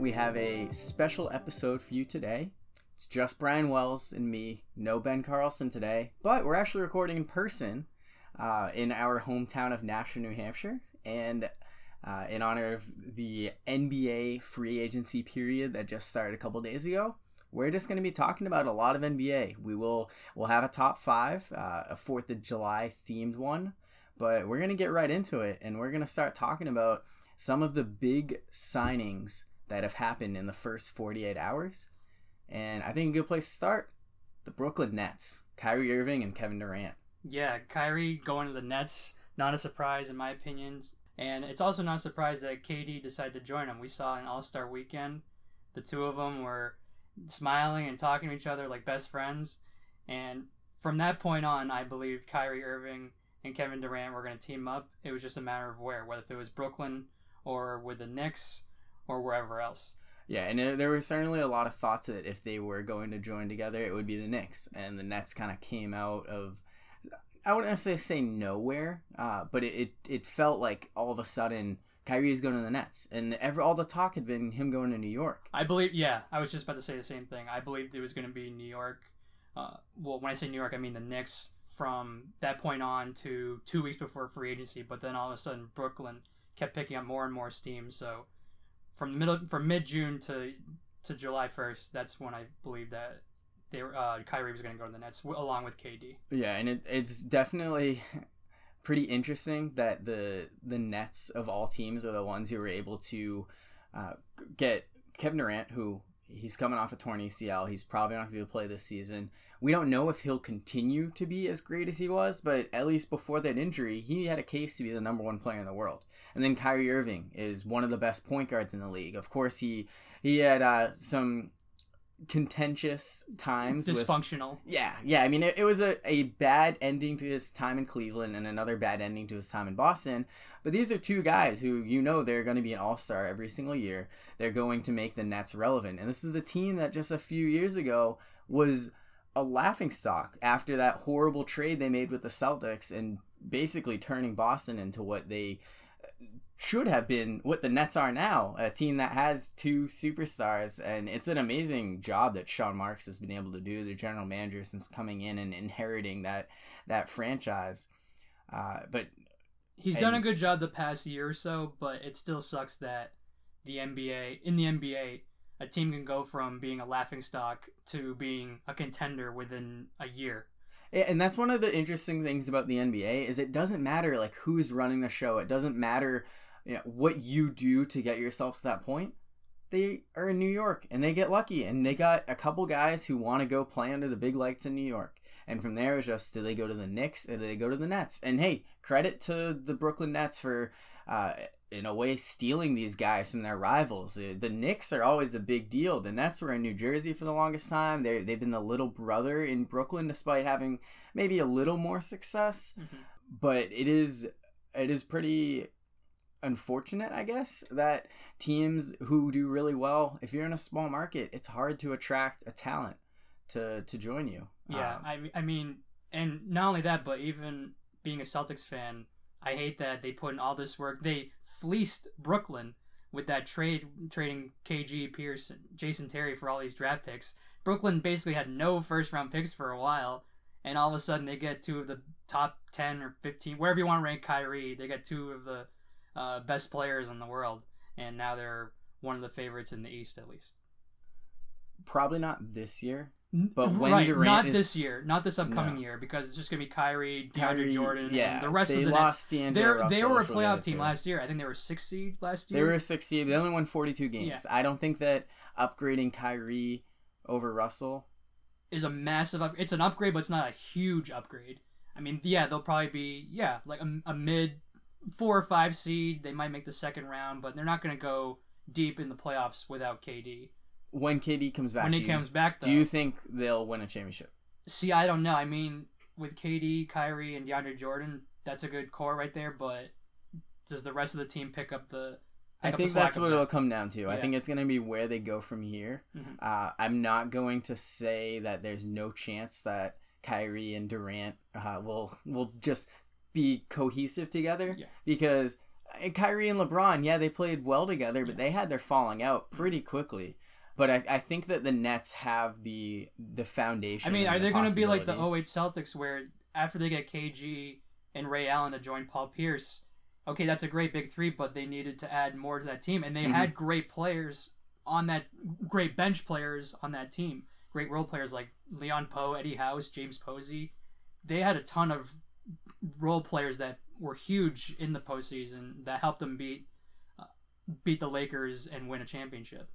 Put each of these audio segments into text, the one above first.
We have a special episode for you today. It's just Brian Wells and me, no Ben Carlson today, but we're actually recording in person uh, in our hometown of Nashua, New Hampshire, and uh, in honor of the NBA free agency period that just started a couple days ago. We're just going to be talking about a lot of NBA. We will we'll have a top five, uh, a Fourth of July themed one, but we're going to get right into it, and we're going to start talking about some of the big signings that have happened in the first 48 hours. And I think a good place to start the Brooklyn Nets, Kyrie Irving and Kevin Durant. Yeah, Kyrie going to the Nets, not a surprise in my opinion. And it's also not a surprise that KD decided to join them. We saw an All Star weekend. The two of them were smiling and talking to each other like best friends. And from that point on, I believed Kyrie Irving and Kevin Durant were going to team up. It was just a matter of where, whether it was Brooklyn or with the Knicks or wherever else. Yeah, and there was certainly a lot of thoughts that if they were going to join together, it would be the Knicks, and the Nets kind of came out of. I wouldn't necessarily say nowhere, uh, but it, it, it felt like all of a sudden Kyrie is going to the Nets, and every all the talk had been him going to New York. I believe, yeah, I was just about to say the same thing. I believed it was going to be New York. Uh, well, when I say New York, I mean the Knicks from that point on to two weeks before free agency, but then all of a sudden Brooklyn kept picking up more and more steam. So from middle from mid June to to July first, that's when I believe that they were uh, Kyrie was going to go to the Nets along with KD. Yeah, and it, it's definitely pretty interesting that the the Nets of all teams are the ones who were able to uh, get Kevin Durant, who he's coming off a torn ACL. He's probably not going to be able to play this season. We don't know if he'll continue to be as great as he was, but at least before that injury, he had a case to be the number one player in the world. And then Kyrie Irving is one of the best point guards in the league. Of course, he he had uh, some contentious times dysfunctional. With, yeah yeah i mean it, it was a, a bad ending to his time in cleveland and another bad ending to his time in boston. But these are two guys who you know they're going to be an all-star every single year. They're going to make the nets relevant. And this is a team that just a few years ago was a laughing stock after that horrible trade they made with the celtics and basically turning boston into what they should have been what the Nets are now, a team that has two superstars, and it's an amazing job that Sean Marks has been able to do, the general manager, since coming in and inheriting that that franchise. Uh, but he's and, done a good job the past year or so, but it still sucks that the NBA in the NBA, a team can go from being a laughing stock to being a contender within a year. And that's one of the interesting things about the NBA is it doesn't matter like who's running the show. It doesn't matter you know, what you do to get yourself to that point, they are in New York and they get lucky and they got a couple guys who want to go play under the big lights in New York. And from there, it's just do they go to the Knicks or do they go to the Nets? And hey, credit to the Brooklyn Nets for, uh, in a way, stealing these guys from their rivals. Uh, the Knicks are always a big deal. The Nets were in New Jersey for the longest time. They they've been the little brother in Brooklyn, despite having maybe a little more success. Mm-hmm. But it is it is pretty unfortunate, I guess, that teams who do really well, if you're in a small market, it's hard to attract a talent to to join you. Yeah, um, I I mean, and not only that, but even being a Celtics fan, I hate that they put in all this work. They fleeced Brooklyn with that trade, trading KG Pierce, Jason Terry for all these draft picks. Brooklyn basically had no first round picks for a while, and all of a sudden they get two of the top ten or fifteen, wherever you want to rank Kyrie. They get two of the uh, best players in the world, and now they're one of the favorites in the East at least. Probably not this year, but when right, Durant not is... this year, not this upcoming no. year, because it's just gonna be Kyrie, DeAndre Kyrie, Jordan, yeah, and the rest of the lost Nets. D'Angelo they were a playoff team last year. I think they were six seed last year. They were a six seed. They only won forty two games. Yeah. I don't think that upgrading Kyrie over Russell is a massive. Up- it's an upgrade, but it's not a huge upgrade. I mean, yeah, they'll probably be yeah like a, a mid four or five seed. They might make the second round, but they're not going to go deep in the playoffs without KD. When KD comes back, when he comes you, back, though, do you think they'll win a championship? See, I don't know. I mean, with KD, Kyrie, and DeAndre Jordan, that's a good core right there. But does the rest of the team pick up the? Pick I think that's what it'll come down to. Yeah. I think it's going to be where they go from here. Mm-hmm. Uh, I'm not going to say that there's no chance that Kyrie and Durant uh, will will just be cohesive together yeah. because Kyrie and LeBron, yeah, they played well together, but they had their falling out pretty quickly. But I, I think that the Nets have the the foundation. I mean, are the they going to be like the possibility. 08 Celtics where after they get KG and Ray Allen to join Paul Pierce, okay, that's a great big three, but they needed to add more to that team, and they Mhm. had great players on that, great bench players on that team, great role players like Leon Powe, Eddie House, James Posey. They had a ton of role players that were huge in the postseason that helped them beat uh, beat the Lakers and win a championship.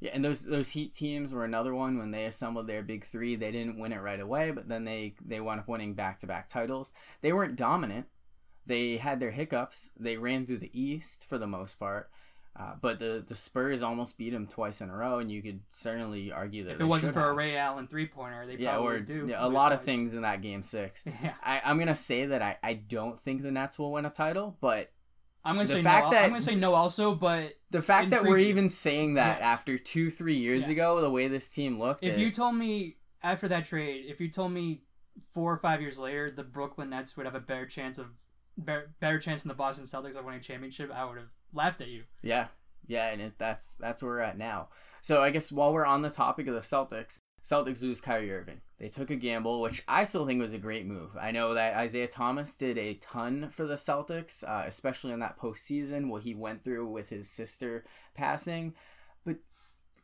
Yeah, and those those Heat teams were another one when they assembled their big three. They didn't win it right away, but then they they wound up winning back to back titles. They weren't dominant. They had their hiccups. They ran through the East for the most part. Uh, but the the Spurs almost beat them twice in a row, and you could certainly argue that If it wasn't for a. Ray Allen three pointer, they yeah, probably or do. yeah, a lot of things in that game six. Yeah. I, I'm gonna say that I, I don't think the Nets will win a title, but I'm gonna The say fact no. that- I'm gonna say no also, but the fact that we're even saying that Yeah. after two three years Yeah. ago, the way this team looked, if it- you told me after that trade, if you told me four or five years later the Brooklyn Nets would have a better chance of better, better chance than the Boston Celtics of winning a championship, I would have laughed at you. Yeah, yeah, and it, that's that's where we're at now. So I guess while we're on the topic of the Celtics, Celtics lose Kyrie Irving. They took a gamble, which I still think was a great move. I know that Isaiah Thomas did a ton for the Celtics, uh, especially in that postseason, what he went through with his sister passing. But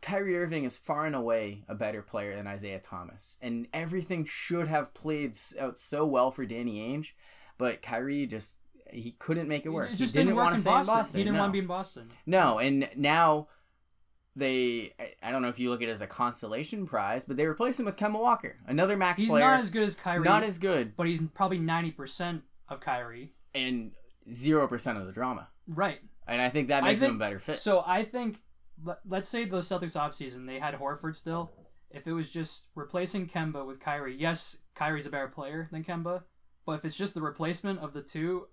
Kyrie Irving is far and away a better player than Isaiah Thomas, and everything should have played out so well for Danny Ainge, but Kyrie just he couldn't make it work. It he just didn't, didn't, work want to stay Boston. in Boston. He didn't no. want to be in Boston. No, and now they I- don't know if you look at it as a consolation prize, but they replace him with Kemba Walker, another max He's player, not as good as Kyrie, not as good, but he's probably ninety percent of Kyrie. and zero percent of the drama. Right. And I think that makes him a better fit. So I think let, let's say the Celtics offseason, they had Horford still. If it was just replacing Kemba with Kyrie, yes, Kyrie's a better player than Kemba, but if it's just the replacement of the two,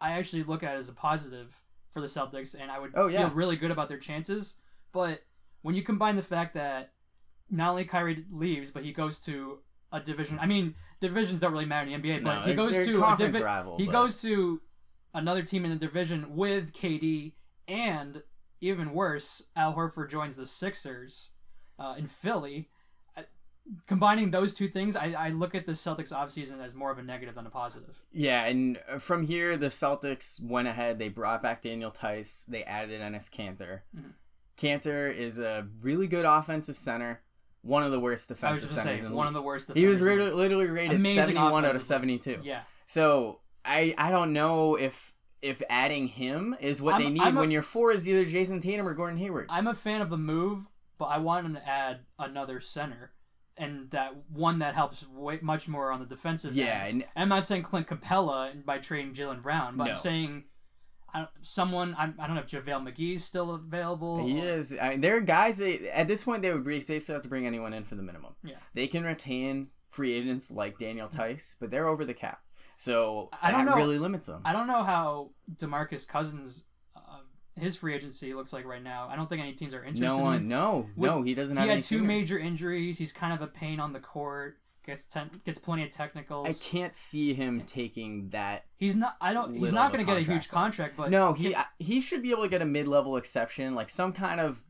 I actually look at it as a positive for the Celtics, and I would Oh, yeah. feel really good about their chances. But when you combine the fact that not only Kyrie leaves, but he goes to a division. I mean, divisions don't really matter in the NBA, but no, he goes to a divi- rival. he but- goes to another team in the division with KD, and even worse, Al Horford joins the Sixers uh, in Philly. Combining those two things, I, I look at the Celtics offseason as more of a negative than a positive. Yeah, and from here the Celtics went ahead. They brought back Daniel Theis. They added Enes Kanter. Mhm. Kanter is a really good offensive center. One of the worst defensive centers say in the one league. of the worst. He was literally, rated Amazing 71 out of. 72. Yeah, So I I don't know if if adding him is what they I'm- need I'm a- when your four is either Jayson Tatum or Gordon Hayward. I'm a fan of the move, but I want him to add another center, and that one that helps way much more on the defensive yeah, end. and I'm not saying Clint Capela by trading Jaylen Brown, but No. I'm saying I, someone. I'm, I don't know if JaVale McGee's still available. he or- is. I, there are guys that at this point they would basically have to bring anyone in for the minimum. Yeah. they can retain free agents like Daniel Theis, but they're over the cap, so I don't that know- really limits them. I don't know how Demarcus Cousins, his free agency looks like right now. I don't think any teams are interested. no in one, him. no, With- no, he doesn't have. He had two singers. major injuries. He's kind of a pain on the court. Gets ten, gets plenty of technicals. I can't see him taking that. He's not. I don't. He's not going to get a huge contract, but no, he can- he should be able to get a mid-level exception, like some kind of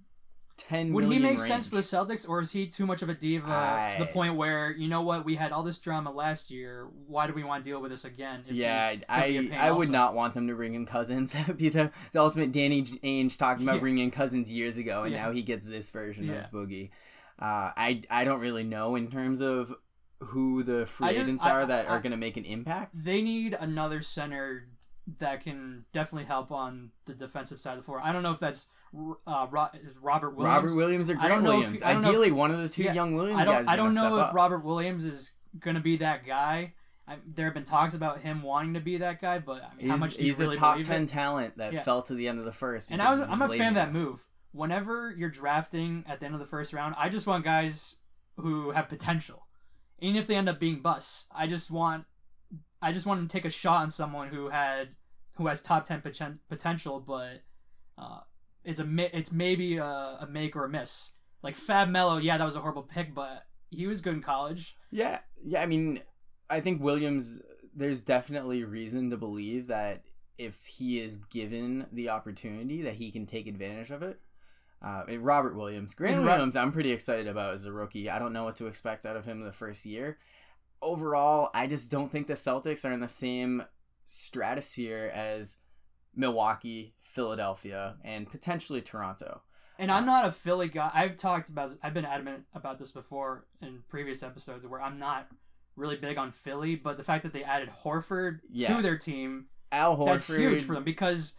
ten. Would he make sense for the. Celtics, or is he too much of a diva to the point where you know what? We had all this drama last year. Why do we want to deal with this again? if Yeah, he's gonna be a I I would also? not want them to bring in Cousins. That'd be the, the ultimate Danny Ainge talking about Yeah. bringing in Cousins years ago, and Yeah. now he gets this version Yeah. of Boogie. Uh, I I don't really know in terms of who the free I just- agents I- are that I- are going to make an impact. They need another center that can definitely help on the defensive side of the floor. I don't know if that's uh, Robert Williams. Robert Williams or I Grant don't know if- Williams. I don't know if- Ideally, one of the two Yeah, young Williams I don't. guys. I don't know if up. Robert Williams is going to be that guy. I, there have been talks about him wanting to be that guy, but I mean, how much do he's you really a top ten it? talent that Yeah. fell to the end of the first. And I was, I'm a his fan of that move. Whenever you're drafting at the end of the first round, I just want guys who have potential, even if they end up being busts. I just want, I just want to take a shot on someone who had, who has top ten poten- potential, but uh, it's a it's maybe a, a make or a miss. Like Fab Melo, yeah, that was a horrible pick, but he was good in college. Yeah, yeah. I mean, I think Williams. There's definitely reason to believe that if he is given the opportunity that he can take advantage of it. Uh, Robert Williams, Grant And Williams, I'm pretty excited about as a rookie. I don't know what to expect out of him the first year. Overall, I just don't think the Celtics are in the same stratosphere as Milwaukee, Philadelphia, and potentially Toronto. And I'm not a Philly guy. I've talked about. I've been adamant about this before in previous episodes, where I'm not really big on Philly. But the fact that they added Horford Yeah. to their team, Al Horford, that's huge for them because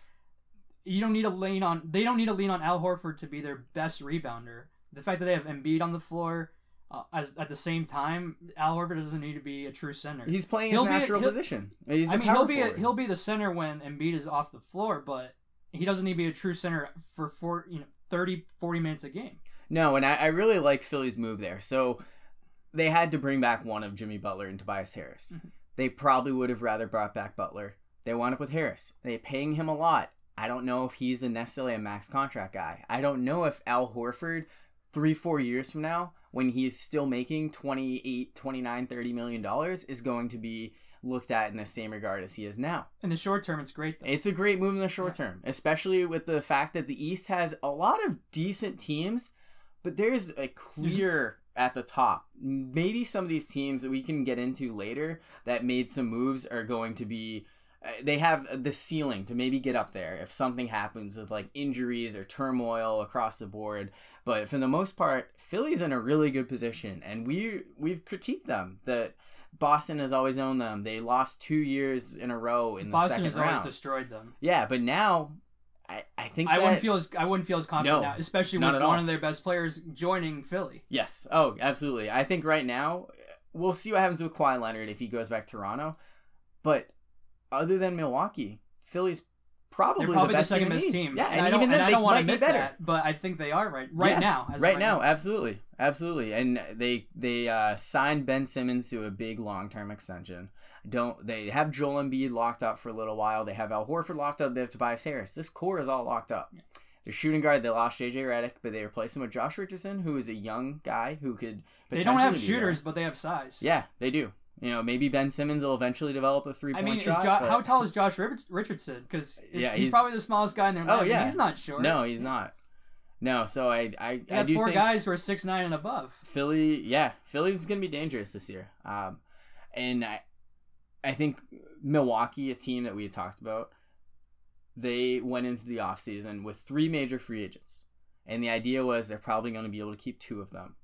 you don't need to lean on. They don't need to lean on Al Horford to be their best rebounder. The fact that they have Embiid on the floor, uh, as at the same time, Al Horford doesn't need to be a true center. He's playing He'll his be a- natural position. He's I mean, he'll be a, he'll be the center when Embiid is off the floor, but he doesn't need to be a true center for four, you know, 30, 40 minutes a game. No, and I, I really like Philly's move there. So they had to bring back one of Jimmy Butler and Tobias Harris. Mhm. They probably would have rather brought back Butler. They wound up with Harris. They're paying him a lot. I don't know if he's a necessarily a max contract guy. I don't know if Al Horford, three, four years from now, when he's still making 28, 29, 30 million dollars, is going to be looked at in the same regard as he is now. In the short term, it's great though. It's a great move in the short term, especially with the fact that the East has a lot of decent teams, but there's a clear at the top. Maybe some of these teams that we can get into later that made some moves are going to be. uh, They have the ceiling to maybe get up there if something happens with like injuries or turmoil across the board. But for the most part, Philly's in a really good position, and we we've critiqued them that Boston has always owned them. They lost two years in a row in the Boston second has round. always destroyed them. Yeah, but now I, I think I that, wouldn't feel as I wouldn't feel as confident No, now, especially with one all. of their best players joining Philly. yes. Oh, absolutely. I think right now we'll see what happens with Kawhi Leonard if he goes back to Toronto. But other than Milwaukee, Philly's probably, They're probably the the, second team best team. Yeah, and, and, I don't, even then they don't want to might be better. that, but I think they are right right Yeah, now. right now, absolutely, absolutely, and they they uh, signed Ben Simmons to a big long term extension. Don't they have Joel Embiid locked up for a little while? They have Al Horford locked up. They have Tobias Harris. This core is all locked up. Yeah. Their shooting guard, they lost JJ Redick, but they replaced him with Josh Richardson, who is a young guy who could. They don't have potentially be there. shooters, but they have size. Yeah, they do. You know, maybe Ben Simmons will eventually develop a three I point mean, shot. jo- but- how tall is Josh Richardson? Because Yeah, he's, he's- probably the smallest guy in their Oh, yeah. He's not short. No, he's not. No, so I I, I do four guys who are six nine and above. Philly, yeah, Philly's gonna be dangerous this year. Um, and I, I think Milwaukee, a team that we had talked about, they went into the offseason with three major free agents, and the idea was they're probably going to be able to keep two of them,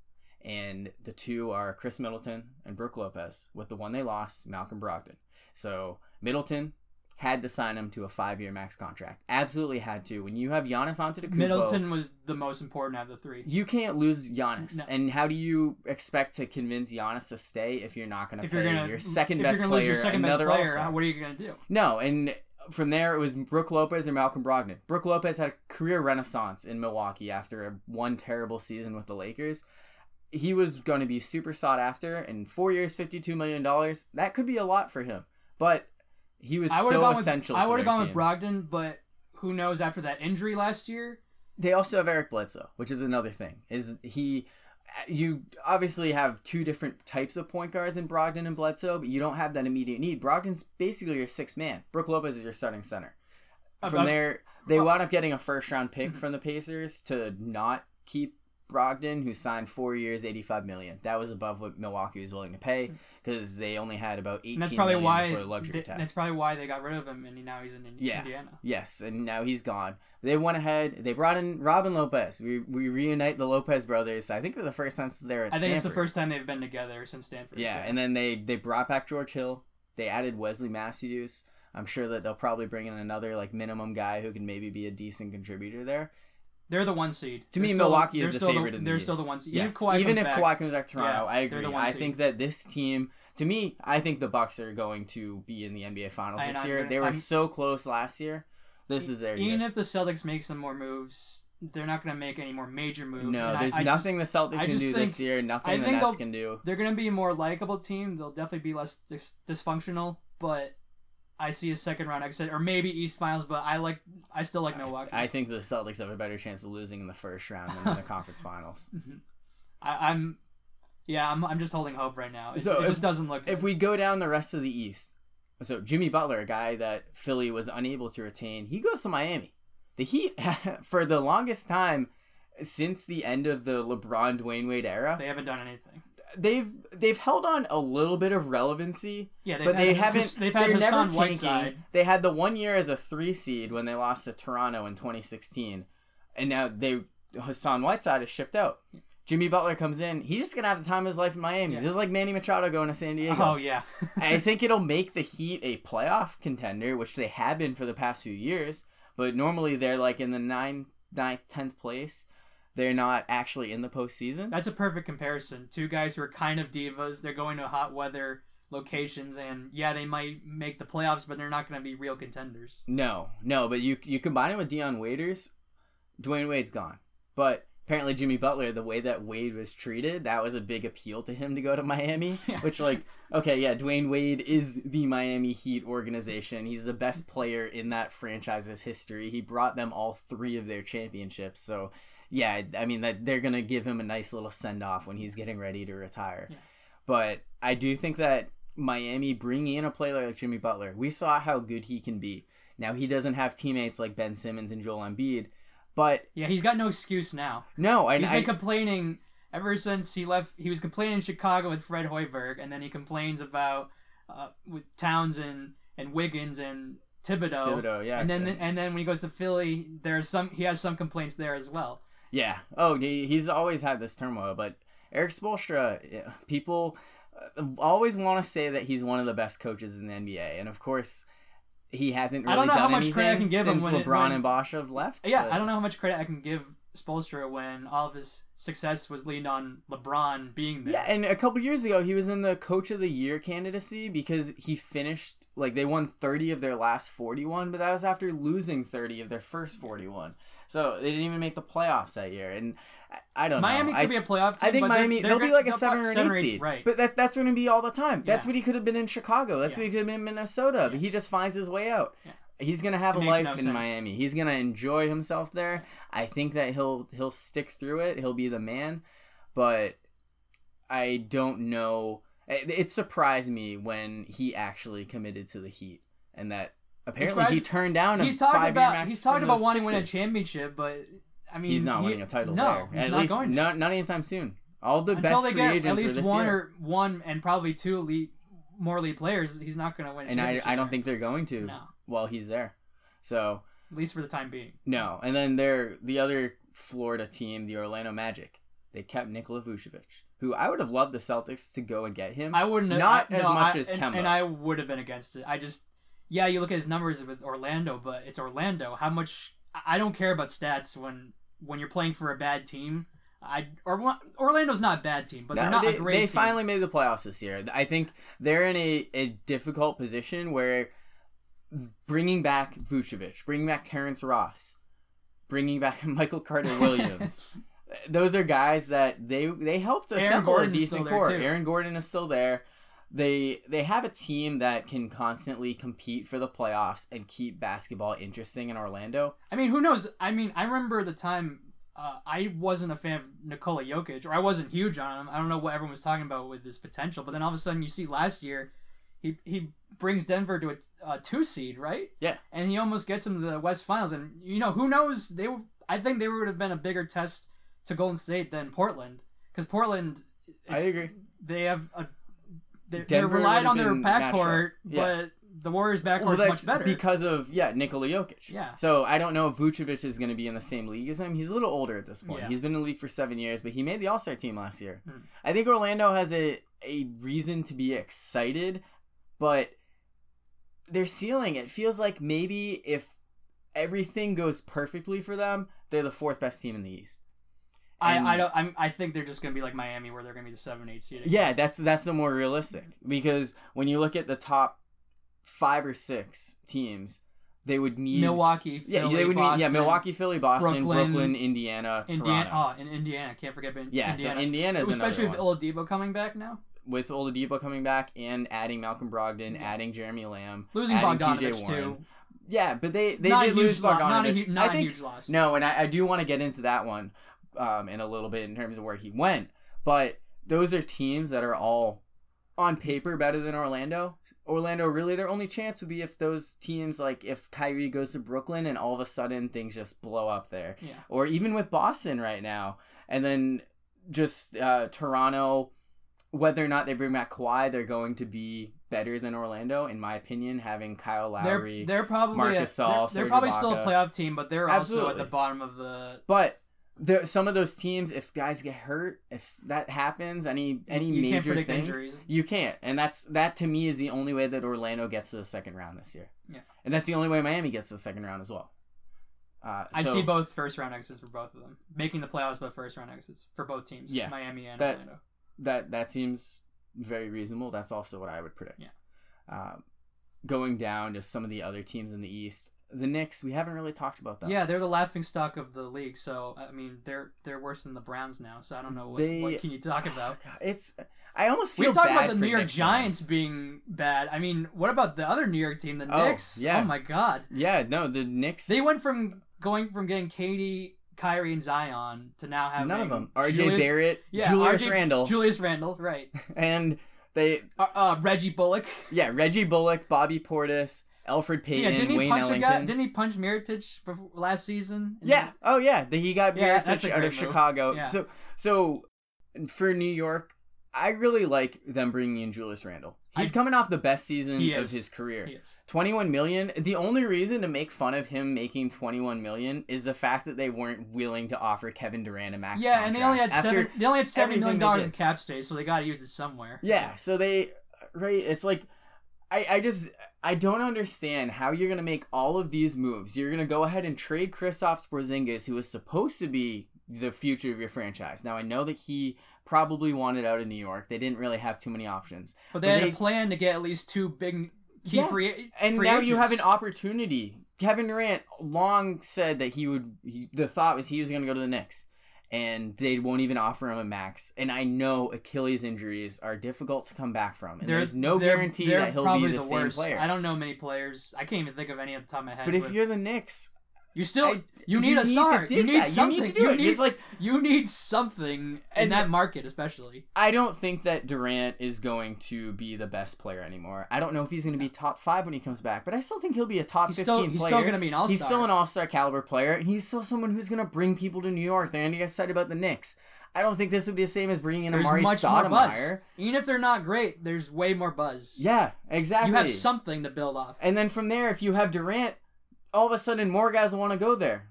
and the two are Khris Middleton and Brook Lopez. With the one they lost, Malcolm Brogdon. So Middleton had to sign him to a five-year max contract. Absolutely had to. When you have Giannis Antetokounmpo, Middleton was the most important out of the three. you can't lose Giannis. No. And how do you expect to convince Giannis to stay if you're not going to pay gonna your second if best you're player your second best player, All-Star? what are you gonna do? No, and from there it was Brook Lopez and Malcolm Brogdon. Brook Lopez had a career renaissance in Milwaukee after one terrible season with the Lakers. He was going to be super sought after, and four years, fifty-two million dollars. That could be a lot for him, but he was I so gone with essential. I would have gone team. with Brogdon, but who knows after that injury last year? they also have Eric Bledsoe, which is another thing. Is he you obviously have two different types of point guards in Brogdon and Bledsoe, but you don't have that immediate need. Brogdon's basically your sixth man. Brook Lopez is your starting center. From About- there, they uh, wound up getting a first round pick from the Pacers to not keep Brogdon, who signed four years, eighty five million. That was above what Milwaukee was willing to pay hmm. because they only had about eighteen And that's probably million why for luxury th- tax. that's probably why they got rid of him, and now he's in, Yeah. Indiana. Yes, and now he's gone. They went ahead. They brought in Robin Lopez. We, we reunite the Lopez brothers. I think for the first time since they were I think it's the first time they've been together since Stanford. Yeah, and then they they brought back George Hill. They added Wesley Matthews. I'm sure that they'll probably bring in another like minimum guy who can maybe be a decent contributor there. They're the one seed. To They're me, still- Milwaukee is the favorite in the They're East. still the one seed. Yes. Even if Kawhi Even comes if back, Kawhi comes back to Toronto, Yeah, I agree. the one I seed. think that this team, to me, I think the Bucks are going to be in the NBA Finals And this year. gonna- they were I'm- so close last year. This is their year. even if the Celtics make some more moves, they're not going to make any more major moves. No, and there's I nothing Just, the Celtics can do think- this year. Nothing the Nets can do. they're going to be a more likable team. They'll definitely be less dis- dysfunctional, but I see a second round exit or maybe East Finals. But I like, I still like Milwaukee. I think the Celtics have a better chance of losing in the first round than in the conference finals. Mhm. I, I'm, yeah, I'm, I'm just holding hope right now. It, So it if- just doesn't look. If we go down the rest of the East, so Jimmy Butler, a guy that Philly was unable to retain, he goes to Miami. The Heat, for the longest time since the end of the LeBron Dwyane Wade era, They haven't done anything. They've they've held on a little bit of relevancy, Yeah, they've but they haven't. They've had they're never tanking. Whiteside. They had the one year as a three seed when they lost to Toronto in 2016, and now they Hassan Whiteside is shipped out. Jimmy Butler comes in. He's just gonna have the time of his life in Miami. Yeah. This is like Manny Machado going to San Diego. Oh yeah. I think it'll make the Heat a playoff contender, which they have been for the past few years. But normally they're like in the nine, ninth, tenth place. They're not actually in the postseason. That's a perfect comparison. Two guys who are kind of divas. They're going to hot weather locations, and yeah, they might make the playoffs, but they're not going to be real contenders. No, no, but you you combine it with Dion Waiters, Dwyane Wade's gone. But apparently Jimmy Butler, the way that Wade was treated, that was a big appeal to him to go to Miami. Yeah. Which like, okay, yeah, Dwyane Wade is the Miami Heat organization. He's the best player in that franchise's history. He brought them all three of their championships. So yeah, I mean that they're gonna give him a nice little send off when he's getting ready to retire. Yeah. But I do think that Miami bringing in a player like Jimmy Butler, we saw how good he can be. Now he doesn't have teammates like Ben Simmons and Joel Embiid, but Yeah, he's got no excuse now. no, I, He's I been complaining ever since he left. He was complaining in Chicago with Fred Hoiberg, and then he complains about uh, with Townsend and Wiggins and Thibodeau. Thibodeau, yeah, And then and then when he goes to Philly, there's some he has some complaints there as well. Yeah. Oh, he's always had this turmoil, but Erik Spoelstra, yeah, people uh, always want to say that he's one of the best coaches in the NBA, and of course. He hasn't really I don't know done how much anything credit I can give him since when it- LeBron when- and Bosh have left. Yeah, but- I don't know how much credit I can give Spoelstra when all of his success was leaned on LeBron being there. Yeah, and a couple years ago, he was in the Coach of the Year candidacy because he finished like they won thirty of their last forty-one, but that was after losing thirty of their first forty-one. So they didn't even make the playoffs that year, and I, don't Miami know. Miami could I, be a playoff team. I think they're- Miami they're they'll be like a seven or an seven eight seed, Right. but that that's going to be all the time. That's Yeah. what he could have been in Chicago. That's Yeah. what he could have been in Minnesota. But Yeah. he just finds his way out. He's gonna have It a life no in sense. Miami. He's gonna enjoy himself there. I think that he'll he'll stick through it. He'll be the man. But I don't know. It, it surprised me when he actually committed to the Heat, and that apparently he turned down a he's talking five-year about max he's talking from about the wanting to win a Sixers. championship, but I mean He's not he- winning a title No, there. he's At not least going to. not not anytime soon. All the Until best they free get agents at least this one year. or one and probably two elite, more elite players, he's not going to win. A and I, championship I don't think they're going to no, while he's there. So at least for the time being. no, and then they're the other Florida team, the Orlando Magic. They kept Nikola Vucevic, who I would have loved the Celtics to go and get him. I wouldn't have, Not I- as no, much I- as and, Kemba. and I would have been against it. I just yeah, you look at his numbers with Orlando, but it's Orlando. How much I don't care about stats when when you're playing for a bad team. I or Orlando's not a bad team, but No, they're not they, a great they team. finally made the playoffs this year. I think they're in a, a difficult position where bringing back Vucevic, bringing back Terrence Ross, bringing back Michael Carter Williams. those are guys that they they helped assemble a decent core. Aaron Gordon is still there. They they have a team that can constantly compete for the playoffs and keep basketball interesting in Orlando. I mean, who knows? I mean, I remember the time uh, I wasn't a fan of Nikola Jokic, or I wasn't huge on him. I don't know what everyone was talking about with his potential, but then all of a sudden you see last year, he he brings Denver to a, a two seed, right? Yeah. and he almost gets them to the West Finals. And you know, who knows? They were, I think they would have been a bigger test to Golden State than Portland, because Portland, I agree. They have a they're, they're Denver relied on their backcourt. Yeah. but the Warriors' backcourt Well, is much better. because of yeah Nikola Jokic. Yeah. So I don't know if Vucevic is going to be in the same league as him. He's a little older at this point. Yeah. He's been in the league for seven years, but he made the All Star team last year. Hmm. I think Orlando has a a reason to be excited, but their ceiling it feels like maybe if everything goes perfectly for them, they're the fourth best team in the East. And- I, I don't I'm, I think they're just gonna be like Miami where they're gonna be the seven eight seed. again. Yeah, that's that's the more realistic because when you look at the top five or six teams, they would need Milwaukee, Yeah, Philly, they would Boston, need yeah Milwaukee, Philly, Boston, Brooklyn, Brooklyn, Indiana, Indiana. Toronto. Oh, and Indiana. Can't forget in- yeah, Indiana. so Especially with. Oladipo coming back now. with Oladipo coming back and adding Malcolm Brogdon, adding Jeremy Lamb, Losing Bogdanovich too. Yeah, but they they not did lose lo- Bogdanovich. Not a, hu- not I a think huge loss. no, and I, I do want to get into that one um, in a little bit in terms of where he went. But those are teams that are all on paper better than Orlando. Orlando really their only chance would be if those teams like if Kyrie goes to Brooklyn and all of a sudden things just blow up there. Yeah. Or even with Boston right now. And then just uh, Toronto whether or not they bring back Kawhi, they're going to be better than Orlando, in my opinion, having Kyle They're Lowry. they're probably Marc a, Gasol, they're, they're probably still a playoff team, but they're also at the bottom of the. But there, some of those teams, if guys get hurt, if that happens, any any you major things, injuries. you can't. And that's that to me is the only way that Orlando gets to the second round this year. Yeah. and that's the only way Miami gets to the second round as well. Uh, I so see both first round exits for both of them, making the playoffs, but first round exits for both teams. Yeah. Miami and That- Orlando. That that seems very reasonable. That's also what I would predict. Um, going down to some of the other teams in the East, the Knicks. We haven't really talked about them. Yeah, they're the laughing stock of the league. So I mean, they're they're worse than the Browns now. So I don't know what, They- what can you talk about. God, it's. I almost We feel talked bad about the New York Knicks Giants fans. being bad. I mean, what about the other New York team, the Oh, Knicks? yeah. Oh my God, Yeah, no, the Knicks. they went from going from getting KD, Kyrie, and Zion to now having none of them. R.J. Julius, Barrett, yeah, Julius RJ Randle, Julius Randle, right? and they Uh, uh, Reggie Bullock. yeah Reggie Bullock, Bobby Portis, Elfrid Payton, yeah, didn't he Wayne punch a Ellington. guy? Didn't he punch Mirotic before, last season? Yeah. Oh yeah. The, he got Yeah, Mirotic out of move. Chicago. Yeah. So so for New York, I really like them bringing in Julius Randle. He's I- coming off the best season of his career. He is. 21 million. The only reason to make fun of him making 21 million is the fact that they weren't willing to offer Kevin Durant a max Yeah, and they only had seven. They only had seventy million dollars in cap space, so they got to use it somewhere. Yeah, so they right, it's like I I just I don't understand how you're gonna make all of these moves. You're gonna go ahead and trade Kristaps Porzingis, who was supposed to be the future of your franchise. Now I know that he probably wanted out of New York. They didn't really have too many options. But they But had they- a plan to get at least two big key Yeah, free. And free now you have an opportunity. Kevin Durant long said that he would. He, the thought was he was going to go to the Knicks, and they won't even offer him a max. And I know Achilles injuries are difficult to come back from, and there's, no they're- guarantee they're that he'll probably be the, same worst. player. I don't know many players. I can't even think of any at the top of my head. but if with- you're the Knicks, you still I- you need a to star. You need that. something. You need to do it. need, It's like you need something in that market, especially. I don't think that Durant is going to be the best player anymore. I don't know if he's going to be top five when he comes back, but I still think he'll be a top He's fifteen still he's player. still going to be an all. He's still an all-star caliber player, and he's still someone who's going to bring people to New York. They're going to get excited about the Knicks. I don't think this would be the same as bringing in There's Amar'e much. Stoudemire. Even if they're not great, there's way more buzz. Yeah, exactly. You have something to build off. and then from there, if you have Durant, all of a sudden more guys will want to go there.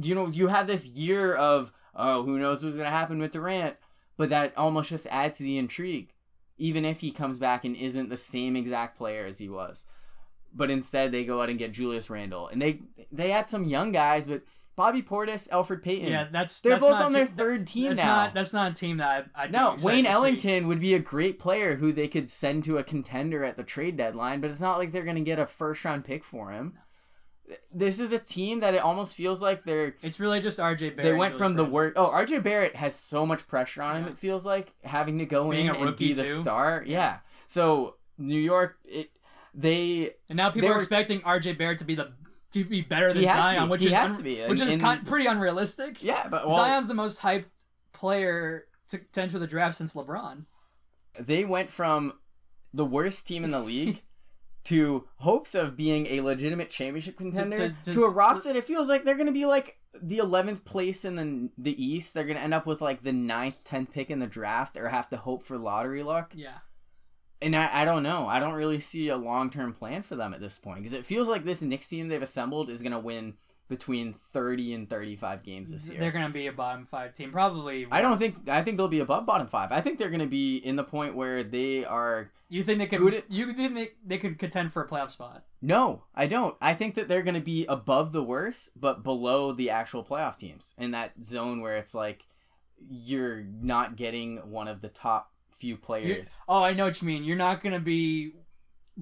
You know, you have this year of oh, who knows what's going to happen with Durant, but that almost just adds to the intrigue. Even if he comes back and isn't the same exact player as he was, but instead they go out and get Julius Randle, and they they add some young guys, but Bobby Portis, Elfrid Payton, Yeah, that's they're that's both on their te- third team that's now. Not, that's not a team that I. I'd No, Wayne to see. Ellington would be a great player who they could send to a contender at the trade deadline, but it's not like they're going to get a first round pick for him. This is a team that it almost feels like they're It's really just RJ Barrett. they went from the work. Oh, RJ Barrett has so much pressure on him. Yeah. It feels like having to go Being in and be the too. star. Yeah. So New York, it they And now people are were- expecting RJ Barrett to be the to be better than Zion, which He is has un- to be. which And- is and- kind, pretty unrealistic. yeah, but well, Zion's the most hyped player to, to enter the draft since LeBron. they went from the worst team in the league to hopes of being a legitimate championship contender to, to- a roster that it feels like they're going to be like the 11th place in the the East. They're going to end up with like the 9th, 10th pick in the draft or have to hope for lottery luck. Yeah, And I, I don't know. I don't really see a long term plan for them at this point because it feels like this Knicks team they've assembled is going to win between 30 and 35 games this year. they're gonna be a bottom five team, probably. I don't think I think they'll be above bottom five. I think they're going to be in the point where they are You think they could? At- you think they, they could contend for a playoff spot? No, I don't. I think that they're going to be above the worst, but below the actual playoff teams in that zone where it's like you're not getting one of the top few players. Oh, I know what you mean. You're not gonna be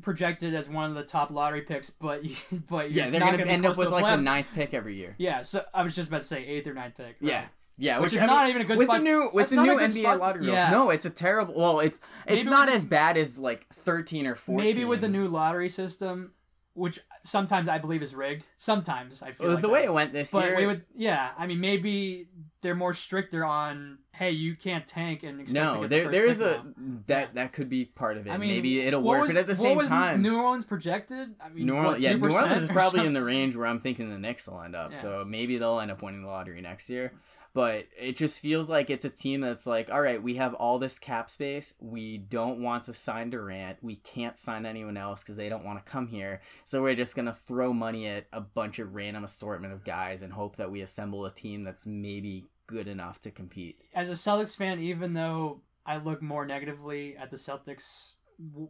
projected as one of the top lottery picks, but but yeah, they're not going to end up with like playoff the ninth pick every year. Yeah, so I was just about to say eighth or ninth pick. right. Yeah. Yeah, Which is I not mean, even a good with spot- the new with the new NBA spot- lottery rules. yeah. No, it's a terrible. Well, it's it's Maybe not with- as bad as like thirteen or fourteen. Maybe with the new lottery system, which sometimes I believe is rigged. Sometimes I feel Well, like the that. way it went this But year. we would, yeah. I mean, maybe they're more stricter on hey, you can't tank and expect to No, get the there first there is a now. that that could be part of it. I mean, Maybe it'll work, was- but at the same time, New Orleans projected. I mean, New what, Orleans, yeah, New Orleans is probably in the range where I'm thinking the Knicks will end up. Yeah. So maybe they'll end up winning the lottery next year. But it just feels like it's a team that's like, all right, we have all this cap space. We don't want to sign Durant. We can't sign anyone else because they don't want to come here. So we're just gonna throw money at a bunch of random assortment of guys and hope that we assemble a team that's maybe good enough to compete. as a Celtics fan, even though I look more negatively at the Celtics,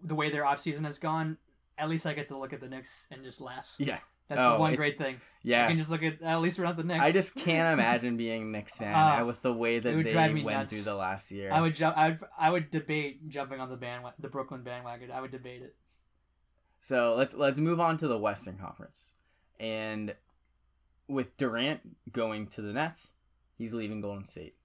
the way their offseason has gone, at least I get to look at the Knicks and just laugh. Yeah, That's Oh, the one great thing. Yeah, you can just look at at least we're not the Knicks. I just can't imagine being a Knicks fan Ah, with the way that they went nuts. through the last year. I would jump. I would. I would debate jumping on the bandwagon, the Brooklyn bandwagon. I would debate it. So let's let's move on to the Western Conference, and with Durant going to the Nets, he's leaving Golden State,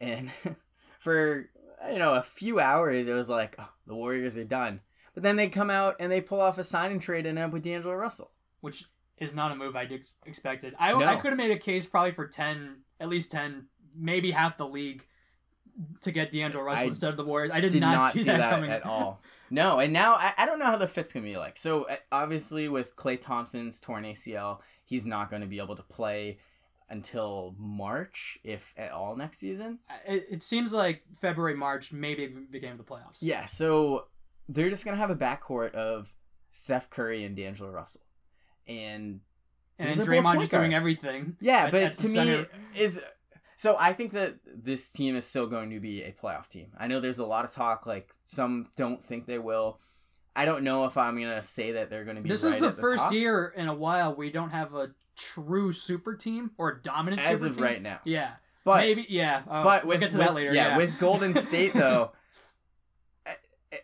and for you know a few hours it was like oh, the Warriors are done, but then they come out and they pull off a sign and trade and end up with D'Angelo Russell. Which is not a move I ex- expected. I, No. I could have made a case probably for ten, at least ten, maybe half the league to get D'Angelo Russell I instead of the Warriors. I did, Did not, see, that, coming at all. No, and now I, I don't know how the fit's gonna be like. So uh, obviously with Klay Thompson's torn ACL, he's not going to be able to play until March, if at all, next season. It, it seems like February, March, maybe beginning of the playoffs. Yeah, so they're just gonna have a backcourt of Steph Curry and D'Angelo Russell, and and Draymond just doing everything. yeah, at- but at to me center. is so I think that this team is still going to be a playoff team. I know there's a lot of talk like some don't think they will. I don't know if I'm gonna say that they're gonna be. This right is the the first top year in a while we don't have a true super team or a dominant as super of team. right now. Yeah, But maybe. Yeah, uh, but we'll with, get to with- that later. Yeah, Yeah, with Golden State though,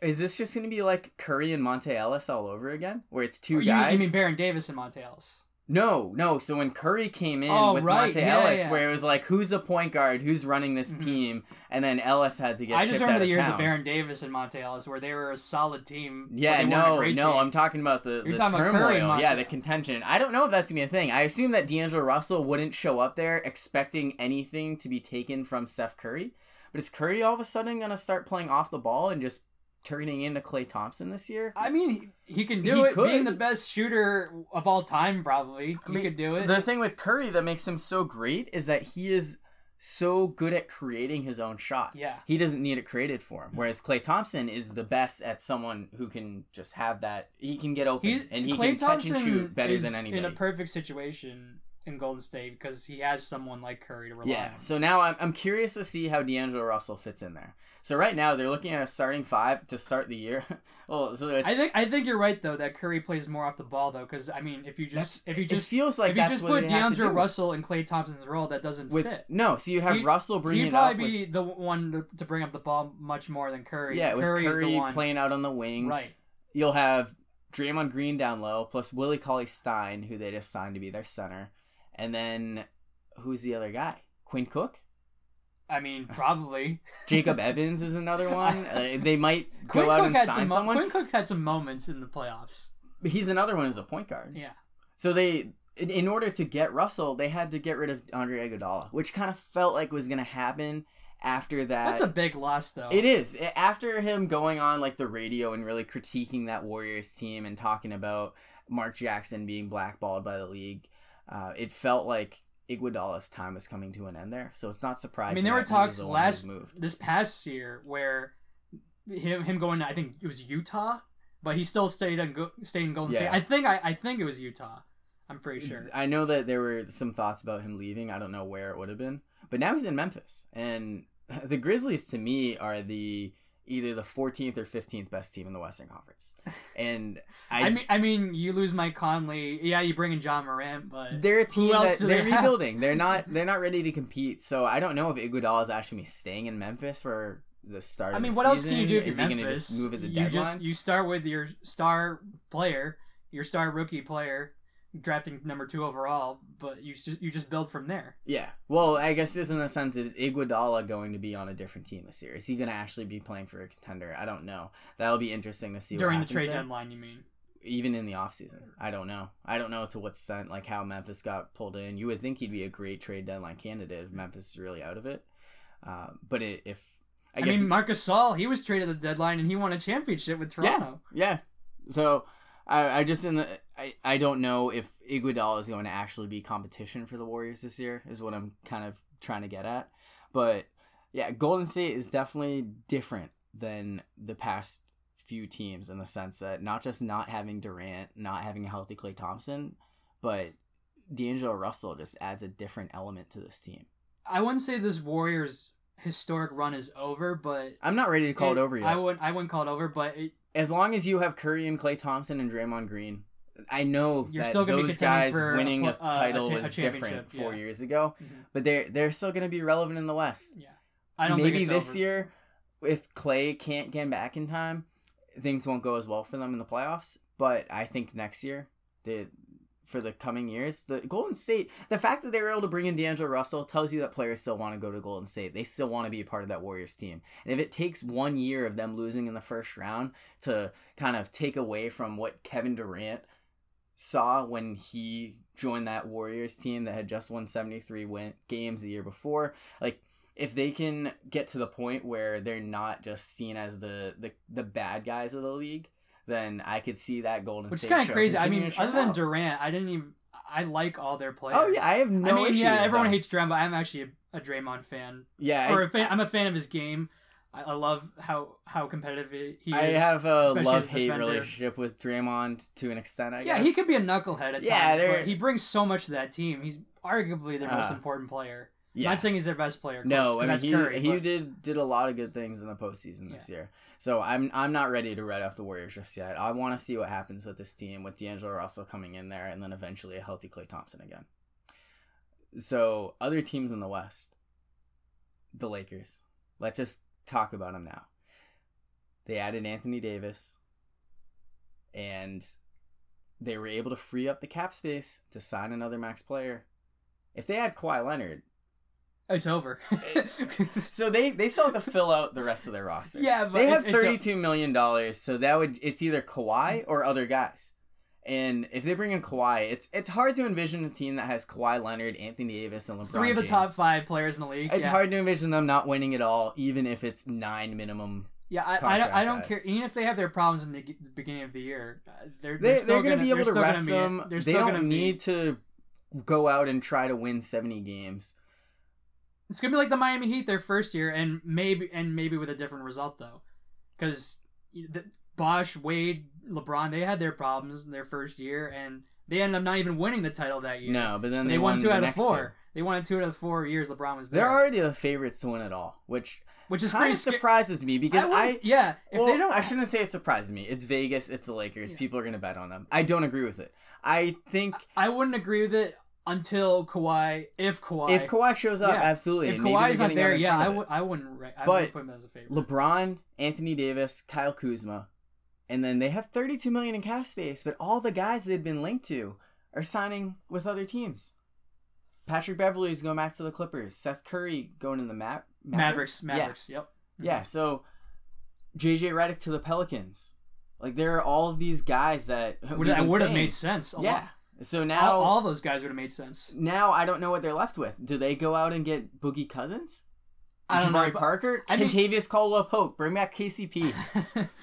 is this just gonna be like Curry and Monta Ellis all over again, where it's two Oh, you, mean, guys? you mean Baron Davis and Monta Ellis? No, no. So when Curry came in Oh, with right. Monta Yeah, Ellis, yeah. where it was like, who's the point guard, who's running this Mhm. team, and then Ellis had to get. I just remember the years town. of Baron Davis and Monta Ellis where they were a solid team. Yeah, they weren't a no, no. team. I'm talking about the, You're the talking about turmoil. Curry and yeah, the contention. I don't know if that's gonna be a thing. I assume that D'Angelo Russell wouldn't show up there expecting anything to be taken from Steph Curry, but is Curry all of a sudden gonna start playing off the ball and just turning into Klay Thompson this year? I mean, he, he can do He it. could. Being the best shooter of all time, probably I he mean, could do it. The thing with Curry that makes him so great is that he is so good at creating his own shot. yeah, He doesn't need it created for him. Whereas Klay Thompson is the best at someone who can just have that. He can get open he's and he Klay can touch Thompson and shoot better is than anybody. in a perfect situation in Golden State because he has someone like Curry to rely yeah. on. So now I'm, I'm curious to see how D'Angelo Russell fits in there. So right now they're looking at a starting five to start the year. well, so I think I think you're right though that Curry plays more off the ball though because I mean if you that's, just if you it just feels like if you just put they D'Angelo. Russell in Klay Thompson's role that doesn't with fit. no, so you have He'd- Russell bringing He'd it up probably with be the one to, to bring up the ball much more than Curry. yeah with Curry's Curry the one. playing out on the wing. right. You'll have Draymond Green down low, plus Willie Cauley Stein, who they just signed to be their center, and then who's the other guy? Quinn Cook, I mean, probably. Jacob Evans is another one. Uh, they might Quinn go out Cook and sign some. mo- someone. Quinn Cook had some moments in the playoffs. He's another one as a point guard. Yeah. So they, in, in order to get Russell, they had to get rid of Andre Iguodala, which kind of felt like was going to happen after that. That's a big loss, though. It is after him going on like the radio and really critiquing that Warriors team and talking about Mark Jackson being blackballed by the league. Uh, it felt like Iguodala's time was coming to an end there, so it's not surprising. I mean, there were that he was talks the last this past year where him him going. To, I think it was Utah, but he still stayed in go, stayed in Golden Yeah. State. I think I, I think it was Utah. I'm pretty sure. I know that there were some thoughts about him leaving. I don't know where it would have been, but now he's in Memphis, and the Grizzlies to me are the either the 14th or 15th best team in the Western Conference, and I, I, mean, I mean, you lose Mike Conley. Yeah, you bring in Ja Morant, but they're a team that they're they rebuilding. They're not they're not ready to compete. So I don't know if Iguodala is actually staying in Memphis for the start. I of mean, the what else can you season. do if is you're Memphis? gonna just move at the you deadline? just you start with your star player, your star rookie player, drafting number two overall, but you just you just build from there. Yeah. Well, I guess this in a sense is Iguodala going to be on a different team this year? Is he going to actually be playing for a contender? I don't know. That'll be interesting to see what During the trade there. deadline, you mean? even in the offseason. I don't know. I don't know to what extent, like how Memphis got pulled in. You would think he'd be a great trade deadline candidate if Memphis is really out of it. Uh, but it, if I, I mean, Marc Gasol, he was traded at the deadline and he won a championship with Toronto. Yeah, yeah. So I, I just in the I, I don't know if Iguodala is going to actually be competition for the Warriors this year. Is what I'm kind of trying to get at. But yeah, Golden State is definitely different than the past few teams in the sense that not just not having Durant, not having a healthy Klay Thompson, but D'Angelo Russell just adds a different element to this team. I wouldn't say this Warriors historic run is over, but I'm not ready to call it, it over yet. I wouldn't. I wouldn't call it over, but it, as long as you have Curry and Klay Thompson and Draymond Green, I know You're that those guys winning a, a title a was different four yeah. years ago, mm-hmm. but they're they're still going to be relevant in the West. Yeah, I don't. Maybe this over. year, if Klay can't get back in time, things won't go as well for them in the playoffs. But I think next year, the for the coming years, the Golden State, the fact that they were able to bring in D'Angelo Russell tells you that players still want to go to Golden State. They still want to be a part of that Warriors team. And if it takes one year of them losing in the first round to kind of take away from what Kevin Durant saw when he joined that Warriors team that had just won 73 win- games the year before, like if they can get to the point where they're not just seen as the the, the bad guys of the league, then I could see that Golden Which State. Which is kind of crazy. I mean, other than Durant, I didn't even. I like all their players. Oh yeah, I have no. I mean, yeah, everyone hates Draymond, but I'm actually a, a Draymond fan. Yeah, or I, a fan, I'm a fan of his game. I, I love how how competitive he is. I have a love hate relationship with Draymond to an extent. I guess. yeah, guess. he could be a knucklehead at yeah, times, but he brings so much to that team. He's arguably their uh, most important player. Yeah. Not saying he's their best player. Course, no, I mean he, Curry, he but... did did a lot of good things in the postseason this yeah. year. So I'm I'm not ready to write off the Warriors just yet. I want to see what happens with this team with D'Angelo Russell coming in there and then eventually a healthy Klay Thompson again. So other teams in the West, the Lakers. Let's just talk about them now. They added Anthony Davis, and they were able to free up the cap space to sign another max player. If they had Kawhi Leonard, it's over. so they they still have to fill out the rest of their roster. Yeah, but they have thirty two million dollars, so that would it's either Kawhi or other guys. And if they bring in Kawhi, it's it's hard to envision a team that has Kawhi Leonard, Anthony Davis, and LeBron. Three of the James. top five players in the league. It's yeah. hard to envision them not winning it all, even if it's nine minimum. Yeah, I, I don't, I don't care. Even if they have their problems in the beginning of the year, uh, they're they're, they're, they're going to be able to rest be, them. They don't need be... to go out and try to win seventy games. It's gonna be like the Miami Heat their first year, and maybe and maybe with a different result though, because Bosh, Wade, LeBron, they had their problems in their first year, and they ended up not even winning the title that year. No, but then they, they won, won two out of four. They won two out of the four years LeBron was there. They're already the favorites to win it all, which which is kind of surprises me because I, I yeah. If well, they don't, I shouldn't say it surprises me. It's Vegas. It's the Lakers. Yeah. People are gonna bet on them. I don't agree with it. I think I wouldn't agree with it until Kawhi, if Kawhi, if Kawhi shows up, yeah. absolutely. If Kawhi's not there, yeah, I would, I wouldn't, I but wouldn't put him as a favorite. LeBron, Anthony Davis, Kyle Kuzma, and then they have 32 million in cap space, but all the guys they've been linked to are signing with other teams. Patrick Beverley is going back to the Clippers. Seth Curry going in the Ma- Mavericks. Mavericks. Mavericks. Yeah. Yep. Mm-hmm. Yeah. So JJ Redick to the Pelicans. Like there are all of these guys that would would have made sense. yeah. Lot. So now all, all those guys would have made sense. Now I don't know what they're left with. Do they go out and get Boogie Cousins? I don't Jabari know, Parker, I Kentavious Caldwell Pope, bring back KCP.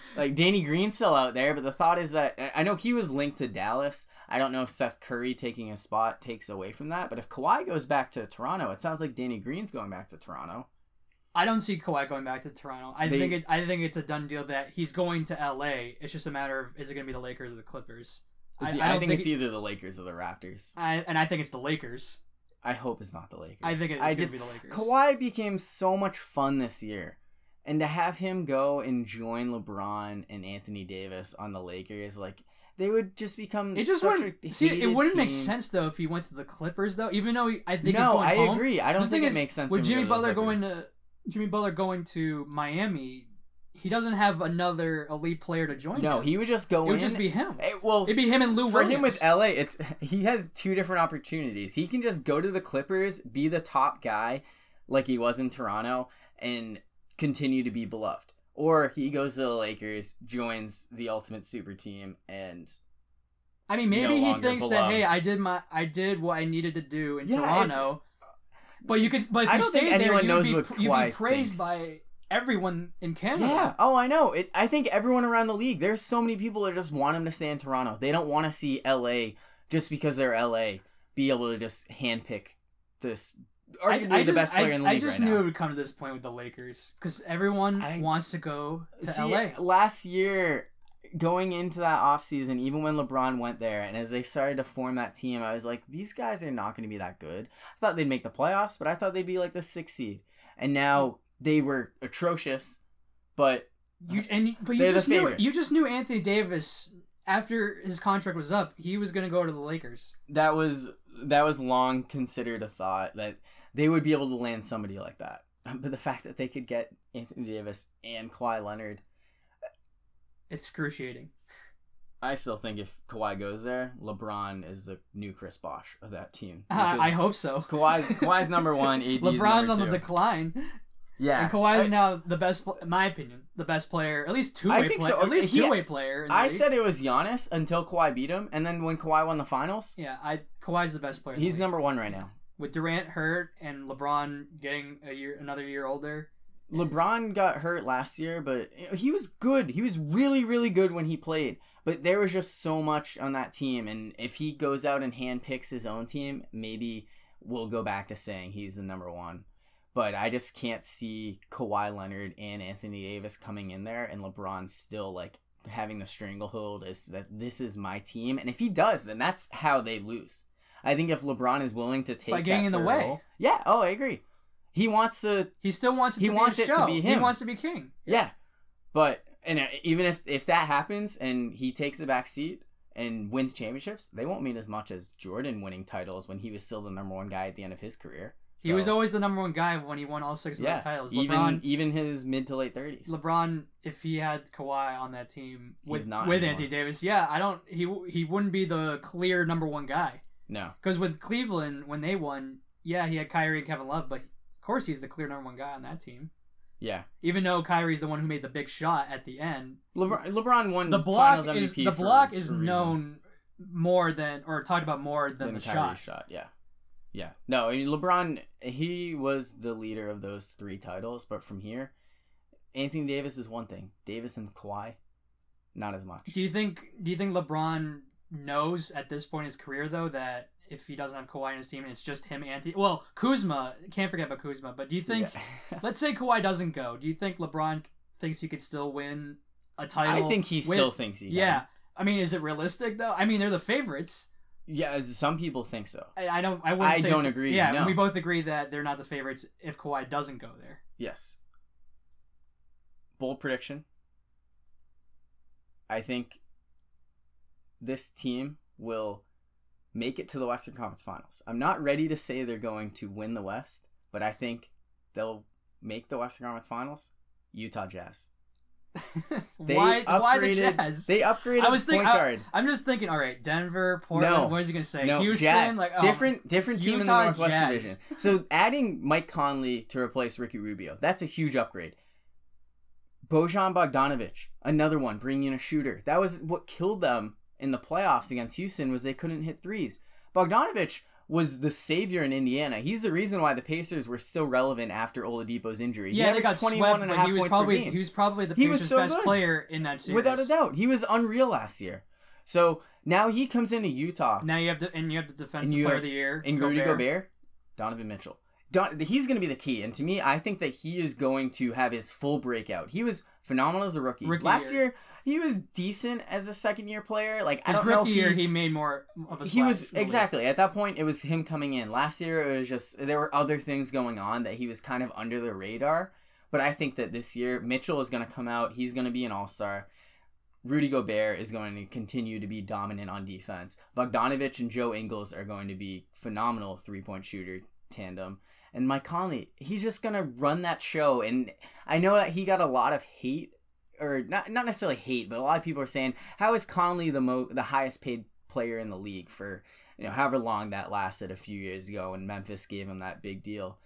like Danny Green's still out there, but the thought is that I know he was linked to Dallas. I don't know if Seth Curry taking his spot takes away from that, but if Kawhi goes back to Toronto, it sounds like Danny Green's going back to Toronto. I don't see Kawhi going back to Toronto. I they, think it, I think it's a done deal that he's going to LA. It's just a matter of is it going to be the Lakers or the Clippers. I, I, I, think, think it's either the Lakers or the Raptors. I, and I think it's the Lakers. I hope it's not the Lakers. I think it's I just, be the Lakers. Kawhi became so much fun this year. And to have him go and join LeBron and Anthony Davis on the Lakers, like they would just become. It just wouldn't see. It wouldn't team. make sense though if he went to the Clippers though. Even though he, I think no, I home. agree. I don't think it is, makes sense. With Jimmy Butler going to Jimmy Butler going to Miami, he doesn't have another elite player to join. No, him. he would just go. It would just be him. It, well, it'd be him and Lou. For Williams. him with LA, it's he has two different opportunities. He can just go to the Clippers, be the top guy, like he was in Toronto, and continue to be beloved. or he goes to the Lakers, joins the ultimate super team, and I mean, maybe no he thinks that hey, I did my I did what I needed to do in Yeah, Toronto. But you could, but if I you don't think there, anyone you'd knows be, what you'd be praised thinks. by everyone in Canada. yeah, oh, I know. It. I think everyone around the league. There's so many people that just want him to stay in Toronto. They don't want to see LA just because they're LA be able to just handpick this I, arguably I the just, best player I, in the I just right knew now. it would come to this point with the Lakers because everyone I- wants to go to See, LA. Last year, going into that offseason, even when LeBron went there, and as they started to form that team, I was like, these guys are not going to be that good. I thought they'd make the playoffs, but I thought they'd be like the sixth seed. And now they were atrocious, but You and but you just knew you just knew Anthony Davis after his contract was up, he was going to go to the Lakers. that was that was long considered a thought that they would be able to land somebody like that. But the fact that they could get Anthony Davis and Kawhi Leonard, It's excruciating. I still think if Kawhi goes there, LeBron is the new Chris Bosh of that team. I, I hope so. Kawhi's Kawhi's number one. AD's LeBron's number on the decline, Yeah, and Kawhi is now the best. In my opinion, the best player, at least two I way think player, so. at least two way player. In the I league. said it was Giannis until Kawhi beat him, and then when Kawhi won the finals, yeah, I Kawhi's the best player. he's number one right now. with Durant hurt and LeBron getting a year, another year older. LeBron got hurt last year, but he was good. He was really, really good when he played. But there was just so much on that team, and if he goes out and handpicks his own team, maybe we'll go back to saying he's the number one. But I just can't see Kawhi Leonard and Anthony Davis coming in there, and LeBron still like having the stranglehold is that this is my team, and if he does, then that's how they lose. I think if LeBron is willing to take By getting in the way. role- yeah. Oh, I agree. He wants to He still wants it He to wants be it a to show. be He wants to be king. Yeah, but and uh, even if if that happens and he takes the back seat and wins championships, they won't mean as much as Jordan winning titles when he was still the number one guy at the end of his career. He was always the number one guy when he won all six of yeah, those titles. even LeBron, even his mid to late thirties. LeBron, if he had Kawhi on that team with with anymore. Anthony Davis, yeah, I don't. He he wouldn't be the clear number one guy No, because with Cleveland when they won, yeah, he had Kyrie and Kevin Love, but of course he's the clear number one guy on that team. yeah, Even though Kyrie's the one who made the big shot at the end, LeBron, LeBron won the block Finals is the block a is known more than or talked about more than, than the Kyrie's shot. Yeah, yeah. No, I mean LeBron. He was the leader of those three titles, but from here, Anthony Davis is one thing. Davis and Kawhi, not as much. Do you think do you think LeBron knows at this point in his career though that if he doesn't have Kawhi in his team and it's just him Anthony well Kuzma can't forget about Kuzma but do you think Yeah. let's say Kawhi doesn't go do you think LeBron thinks he could still win a title I think he with- still thinks he. can. yeah I mean is it realistic though I mean they're the favorites Yeah, some people think so. I, I don't I wouldn't I don't so- agree, yeah no. we both agree that they're not the favorites if Kawhi doesn't go there Yes. Bold prediction. I think this team will make it to the Western Conference Finals. I'm not ready to say they're going to win the West, but I think they'll make the Western Conference Finals. Utah Jazz. They why why the upgraded- Jazz They upgraded I was point thinking I- guard. I'm just thinking all right Denver Portland No. what is he gonna say No, Houston Jazz. like oh, different, different team in the Northwest Jazz. Division. So adding Mike Conley to replace Ricky Rubio, that's a huge upgrade. Bojan Bogdanovic, another one, bringing in a shooter. That was what killed them in the playoffs against Houston was they couldn't hit threes. Bogdanovic was the savior in Indiana. He's the reason why the Pacers were still relevant after Oladipo's injury. He Yeah, they got 21 swept, and a half he was points per probably game. he was probably the He Pacers' so best good. player in that series. Without a doubt. He was unreal last year. So now he comes into Utah. Now you have the and you have the defensive player have- of the year. And Rudy Gobert, Donovan Mitchell. Don, he's going to be the key. And to me, I think that he is going to have his full breakout. He was phenomenal as a rookie. Rookie Last year. year, he was decent as a second year player. Like, I don't know rookie if he, year, he made more of a. he was splash the league. exactly at that point. It was him coming in. Last year, it was just there were other things going on that he was kind of under the radar. But I think that this year, Mitchell is going to come out. He's going to be an all star. Rudy Gobert is going to continue to be dominant on defense. Bogdanovic and Joe Ingles are going to be phenomenal three point shooter tandem. And Mike Conley, he's just going to run that show. And I know that he got a lot of hate, or not not necessarily hate, but a lot of people are saying, how is Conley the mo the highest paid player in the league for you know however long that lasted a few years ago when Memphis gave him that big deal.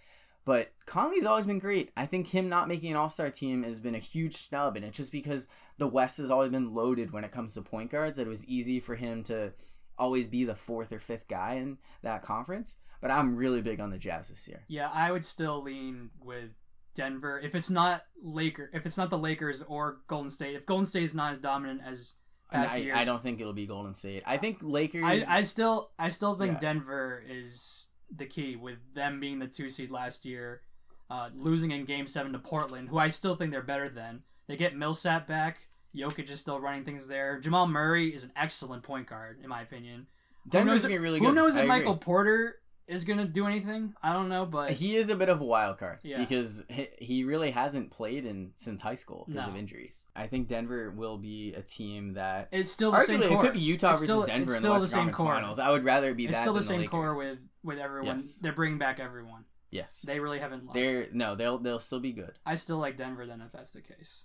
But Conley's always been great. I think him not making an All Star team has been a huge snub, and it's just because the West has always been loaded when it comes to point guards that it was easy for him to always be the fourth or fifth guy in that conference. But I'm really big on the Jazz this year. Yeah, I would still lean with Denver if it's not Laker, if it's not the Lakers or Golden State. If Golden State is not as dominant as past I, years, I don't think it'll be Golden State. I think Lakers. I, I still I still think Yeah. Denver is the key with them being the two seed last year, uh, losing in Game Seven to Portland, who I still think they're better than. They get Millsap back. Jokic is still running things there. Jamal Murray is an excellent point guard, in my opinion. Denver's who knows, gonna be really who knows if. Michael Porter is gonna do anything? I don't know, but He is a bit of a wild card Yeah. because he, really hasn't played in since high school because No. of injuries. I think Denver will be a team that it's still the same core. it could be Utah It's versus still- Denver it's in the the same Conference core. Finals. I would rather it be It's that still the same Lakers. core with with everyone. Yes. They're bringing back everyone. yes. They really haven't lost. They're no, they'll they'll still be good. I still like Denver then if that's the case.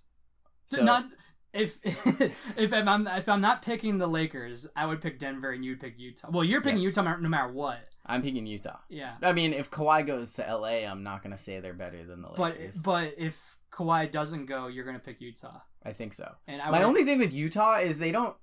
So not if if I'm if I'm not picking the Lakers, I would pick Denver and you'd pick Utah. Well, you're picking Yes. Utah no matter what. I'm picking Utah. Yeah, I mean, if Kawhi goes to LA, I'm not gonna say they're better than the but Lakers. but if Kawhi doesn't go, you're gonna pick Utah. I think so. And I My would, only thing with Utah is they don't.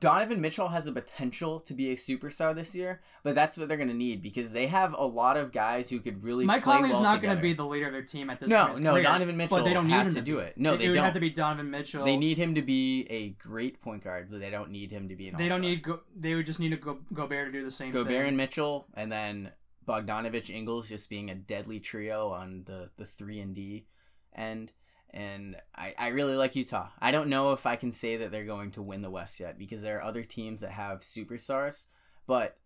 Donovan Mitchell has the potential to be a superstar this year, but that's what they're going to need because they have a lot of guys who could really Mike Conley's well not going to be the leader of their team at this no, point. in his no. career, Donovan Mitchell but they don't need has him to do it. No, they it don't. have to be Donovan Mitchell. They need him to be a great point guard, but they don't need him to be an. They don't all-star. need. Go, they would just need to go Gobert to do the same Gobert thing. and Mitchell, and then Bogdanovic, Ingles just being a deadly trio on the the three and D end. And I, I really like Utah. I don't know if I can say that they're going to win the West yet because there are other teams that have superstars, but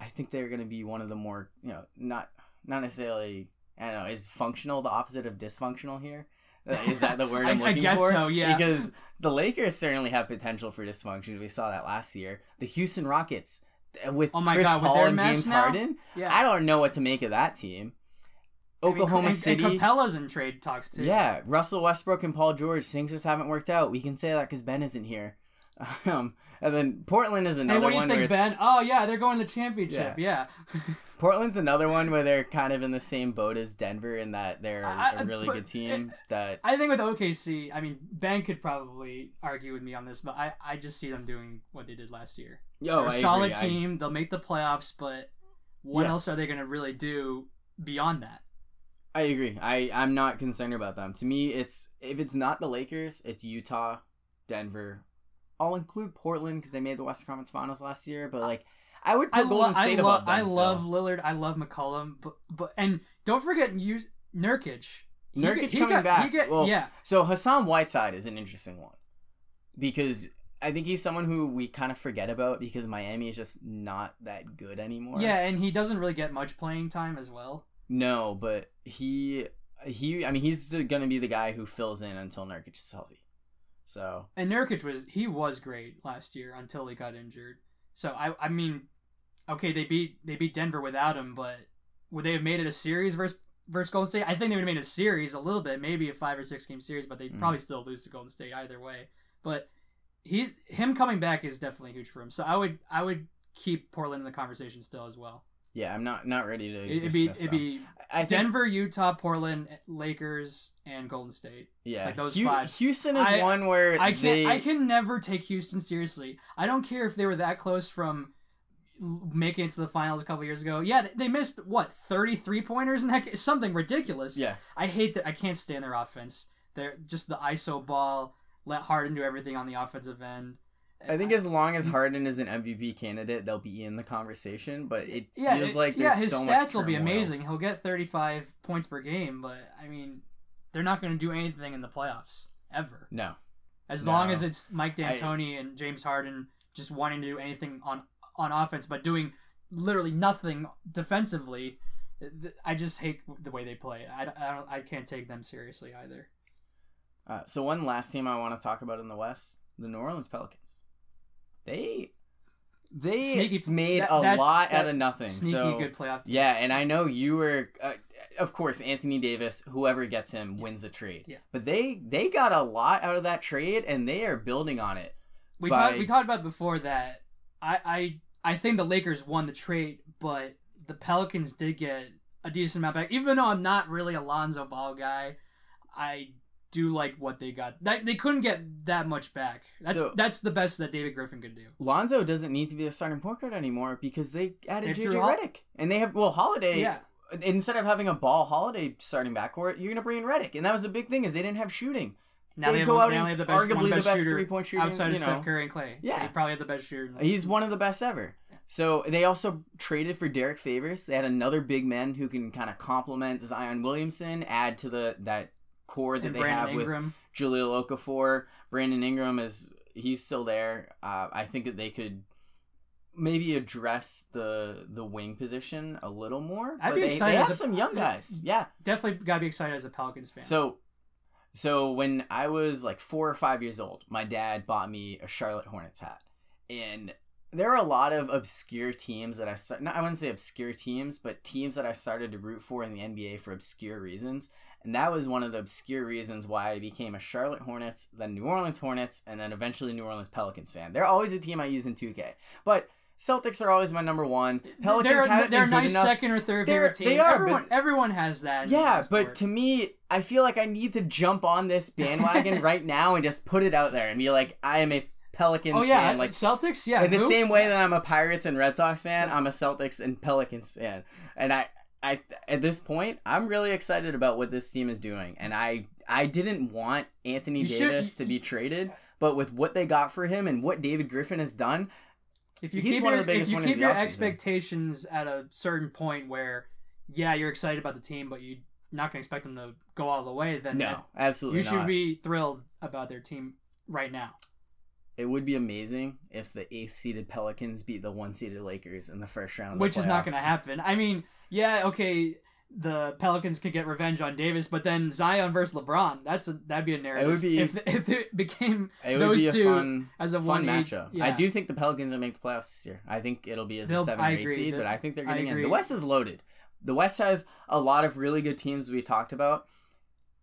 I think they're going to be one of the more you know not not necessarily I don't know is functional the opposite of dysfunctional here. Uh, that the word I- I'm I looking guess for? so, yeah. Because the Lakers certainly have potential for dysfunction. We saw that last year. The Houston Rockets uh, with Oh my Chris God, Paul and James now? Harden. yeah. I don't know what to make of that team. I mean, Oklahoma and, City. And Capela's in trade talks too. yeah, Russell Westbrook and Paul George. Things just haven't worked out. We can say that because Ben isn't here. Um, and then Portland is Hey, another what do you one where think, Ben? Oh yeah, they're going to the championship. Yeah. Portland's another one where they're kind of in the same boat as Denver in that they're I- a I- really but good team. that I think with OKC, I mean, Ben could probably argue with me on this, but I, I just see them doing what they did last year. yo, They're I solid agree. I- team. They'll make the playoffs, but what Yes. else are they going to really do beyond that? I agree. I I'm not concerned about them. To me, it's if it's not the Lakers, it's Utah, Denver. I'll include Portland because they made the Western Conference Finals last year. But like, I would put I, Golden lo- I, State lo- above them. I love. Lillard. I love McCollum, but but and don't forget you Nurkic. Nurkic get- coming got- back. Get, Well, yeah, So Hassan Whiteside is an interesting one because I think he's someone who we kind of forget about because Miami is just not that good anymore. yeah, and he doesn't really get much playing time as well. No, but he he. I mean, he's going to be the guy who fills in until Nurkic is healthy. So And Nurkic was he was great last year until he got injured. So I I mean, okay, they beat they beat Denver without him, but would they have made it a series versus versus Golden State? I think they would have made a series a little bit, maybe a five or six game series, but they'd Mhm. probably still lose to Golden State either way. But he's him coming back is definitely huge for him. So I would I would keep Portland in the conversation still as well. Yeah, I'm not not ready to It'd be it'd be I think, Denver, Utah, Portland, Lakers, and Golden State. yeah, like those Hu- five. Houston is I- one where I can't. they, I can never take Houston seriously. I don't care if they were that close from making it to the finals a couple years ago. Yeah, they- they missed what thirty three pointers in that. Something ridiculous. yeah, I hate that. I can't stand their offense. They're just the ISO ball. Let Harden do everything on the offensive end. I think as long as Harden is an MVP candidate, they'll be in the conversation. But it yeah, feels it- like yeah, there's his so much stats will be amazing. He'll get thirty five points per game, but I mean, they're not going to do anything in the playoffs ever. No, As No. long as it's Mike I- D'Antoni and James Harden just wanting to do anything on on offense, but doing literally nothing defensively, I just hate the way they play. I, I don't I can't take them seriously either. Uh, so one last team I want to talk about in the West, the New Orleans Pelicans. They they Sneaky- made that- a that- lot that out of nothing. Sneaky so good playoff. Team. yeah, and I know you were, uh, of course, Anthony Davis. Whoever gets him wins the trade. Yeah. But they they got a lot out of that trade, and they are building on it. we by- talked we talked about before that I, I I think the Lakers won the trade, but the Pelicans did get a decent amount back. Even though I'm not really a Lonzo Ball guy, I do like what they got. That they couldn't get that much back. That's So- that's the best that David Griffin could do. Lonzo doesn't need to be a starting point guard anymore because they added JJ Hol- Redick, and they have well Holiday. Yeah. Instead of having a ball Holiday starting backcourt, you're gonna bring in Redick, and that was a big thing is they didn't have shooting. Now They they, have, go out now and have the best, arguably of the best, best three-point shooting, outside you of know. Steph Curry and Klay. Yeah. they probably have the best shooter. in the He's one of the best ever. So they also traded for Derrick Favors. They had another big man who can kind of complement Zion Williamson, add to the that core that and they Brandon have with Ingram. Jahlil Okafor. Brandon Ingram is he's still there. Uh, I think that they could maybe address the the wing position a little more. I'd be they, excited They have a- some young guys. Yeah. Definitely gotta be excited as a Pelicans fan. So, so when I was like four or five years old, my dad bought me a Charlotte Hornets hat, and there are a lot of obscure teams that I. Not, I wouldn't say obscure teams, but teams that I started to root for in the NBA for obscure reasons. And that was one of the obscure reasons why I became a Charlotte Hornets, then New Orleans Hornets, and then eventually New Orleans Pelicans fan. They're always a team I use in 2K. But Celtics are always my number one. Pelicans they're, haven't they're a been nice enough. second or third They're- favorite team. they are, everyone, but- everyone has that. Yeah, but to me, I feel like I need to jump on this bandwagon right now and just put it out there and be like, I am a Pelicans oh yeah, fan. Like Celtics. Yeah, in the same way that I'm a Pirates and Red Sox fan, I'm a Celtics and Pelicans fan. And I, I at this point, I'm really excited about what this team is doing. And I, I didn't want Anthony You should- Davis to be traded, but with what they got for him and what David Griffin has done, If you He's keep one of your, the biggest if you keep your expectations at a certain point where, yeah, you're excited about the team, but you're not going to expect them to go all the way, then no, that- absolutely you should be thrilled about their team right now. It would be amazing if the eighth seeded Pelicans beat the one seeded Lakers in the first round. Of the which is not going to happen. I mean, yeah, okay, the Pelicans could get revenge on Davis, but then Zion versus LeBron, that's a that'd be a narrative. It would be- if if it became It those be a two fun, as a fun one matchup. Yeah. I do think the Pelicans will make the playoffs this year. I think it'll be as a They'll- seven I or eight agree. seed, The- but I think they're getting in. The West is loaded. The West has a lot of really good teams we talked about.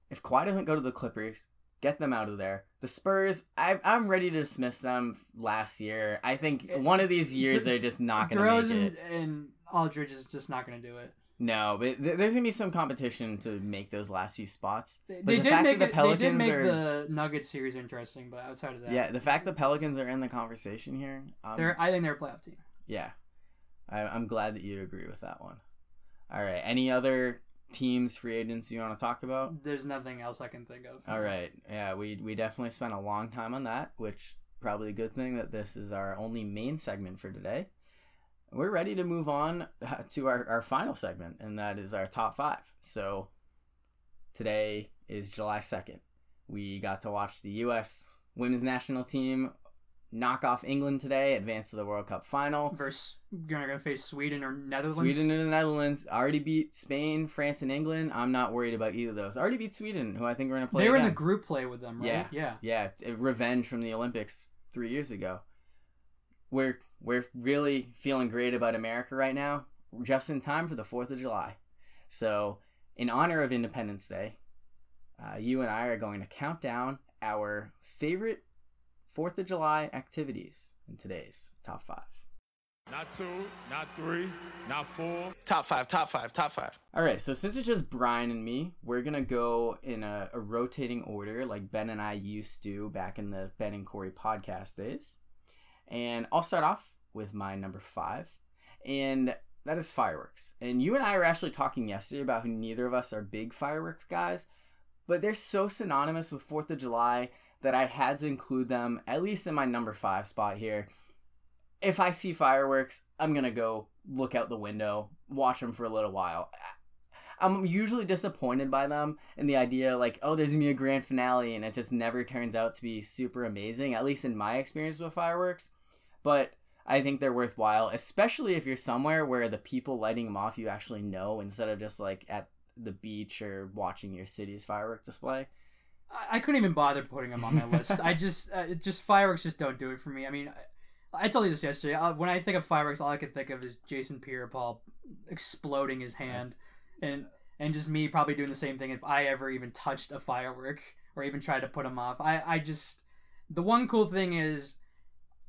If Kawhi doesn't go to the Clippers, get them out of there. The Spurs, I, I'm ready to dismiss them last year. I think one of these years they're just not going to make it. and Aldridge is just not going to do it. No, but th- there's going to be some competition to make those last few spots. They, But they the did fact make that it, the they did Pelicans make are- the Nuggets series interesting, but outside of that, Yeah, the fact the Pelicans are in the conversation here, um, they're I think they're a playoff team. Yeah, I, I'm glad that you agree with that one. All right, any other teams, free agents you want to talk about? There's nothing else I can think of. All right, yeah, we we definitely spent a long time on that, which probably a good thing that this is our only main segment for today. We're ready to move on uh, to our, our final segment, and that is our top five. So today is July 2nd. We got to watch the U.S. women's national team knock off England today, advance to the World Cup final. Versus you're gonna face Sweden or Netherlands. Sweden and the Netherlands already beat Spain, France, and England. I'm not worried about either of those. Already beat Sweden, who I think we're gonna play. they were in the group play with them, right? Yeah. yeah. Yeah, revenge from the Olympics three years ago. We're we're really feeling great about America right now, just in time for the Fourth of July. So, in honor of Independence Day, uh, you and I are going to count down our favorite Fourth of July activities in today's top five. Not two, not three, not four. Top five, top five, top five. All right, so since it's just Brian and me, we're gonna go in a, a rotating order like Ben and I used to back in the Ben and Corey podcast days. And I'll start off with my number five, and that is fireworks. And you and I were actually talking yesterday about how neither of us are big fireworks guys, but they're so synonymous with Fourth of July that I had to include them at least in my number five spot here. If I see fireworks, I'm gonna go look out the window, watch them for a little while. I'm usually disappointed by them and the idea like, oh, there's gonna be a grand finale, and it just never turns out to be super amazing. At least in my experience with fireworks, but I think they're worthwhile, especially if you're somewhere where the people lighting them off you actually know instead of just like at the beach or watching your city's firework display. I, I couldn't even bother putting them on my list. I just, uh, it just fireworks just don't do it for me. I mean, I, I told you this yesterday. Uh, when I think of fireworks, all I can think of is Jason Pierre-Paul exploding his hand, and and just me probably doing the same thing if I ever even touched a firework or even tried to put them off. I, I just, the one cool thing is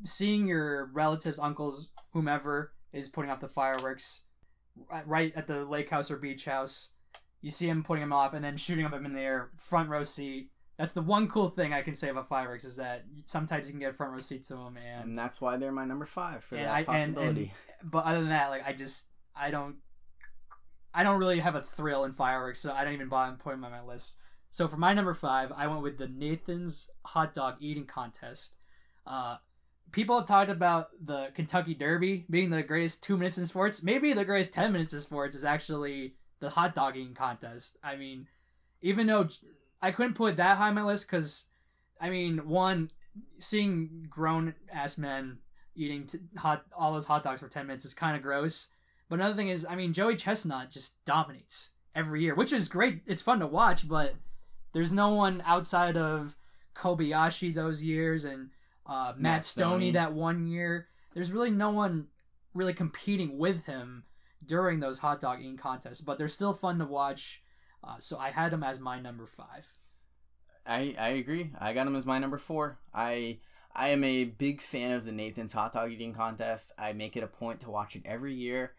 seeing your relatives, uncles, whomever is putting up the fireworks. right at the lake house or beach house. You see him putting them off and then shooting them in the air, front row seat. That's the one cool thing I can say about fireworks is that sometimes you can get a front row seat to them, and and that's why they're my number five for And that I- and- and- possibility. but other than that, like I just I don't I don't really have a thrill in fireworks, so I don't even bother putting them on my list. So for my number five, I went with the Nathan's hot dog eating contest. Uh, people have talked about the Kentucky Derby being the greatest two minutes in sports. Maybe the greatest ten minutes in sports is actually the hot dogging contest. I mean, even though I couldn't put that high on my list because, I mean, one seeing grown ass men eating t- hot all those hot dogs for 10 minutes is kind of gross but another thing is i mean joey chestnut just dominates every year which is great it's fun to watch but there's no one outside of kobayashi those years and uh, matt, Matt stoney Stoney. that one year there's really no one really competing with him during those hot dog eating contests but they're still fun to watch uh, so i had him as my number five I I agree. I got him as my number four. I I am a big fan of the Nathan's hot dog eating contest. I make it a point to watch it every year.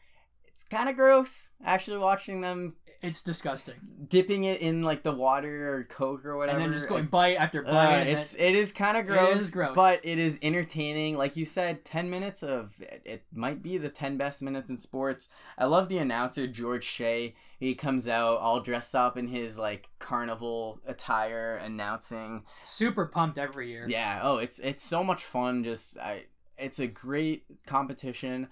It's kind of gross actually watching them it's disgusting dipping it in like the water or Coke or whatever. and then just going It's- bite after bite Uh, it's it is kind of gross, is gross. but it is entertaining. Like you said, ten minutes of it, it might be the ten best minutes in sports. I love the announcer George Shea. He comes out all dressed up in his like carnival attire, announcing. super pumped every year Yeah, oh, it's it's so much fun. Just I, it's a great competition.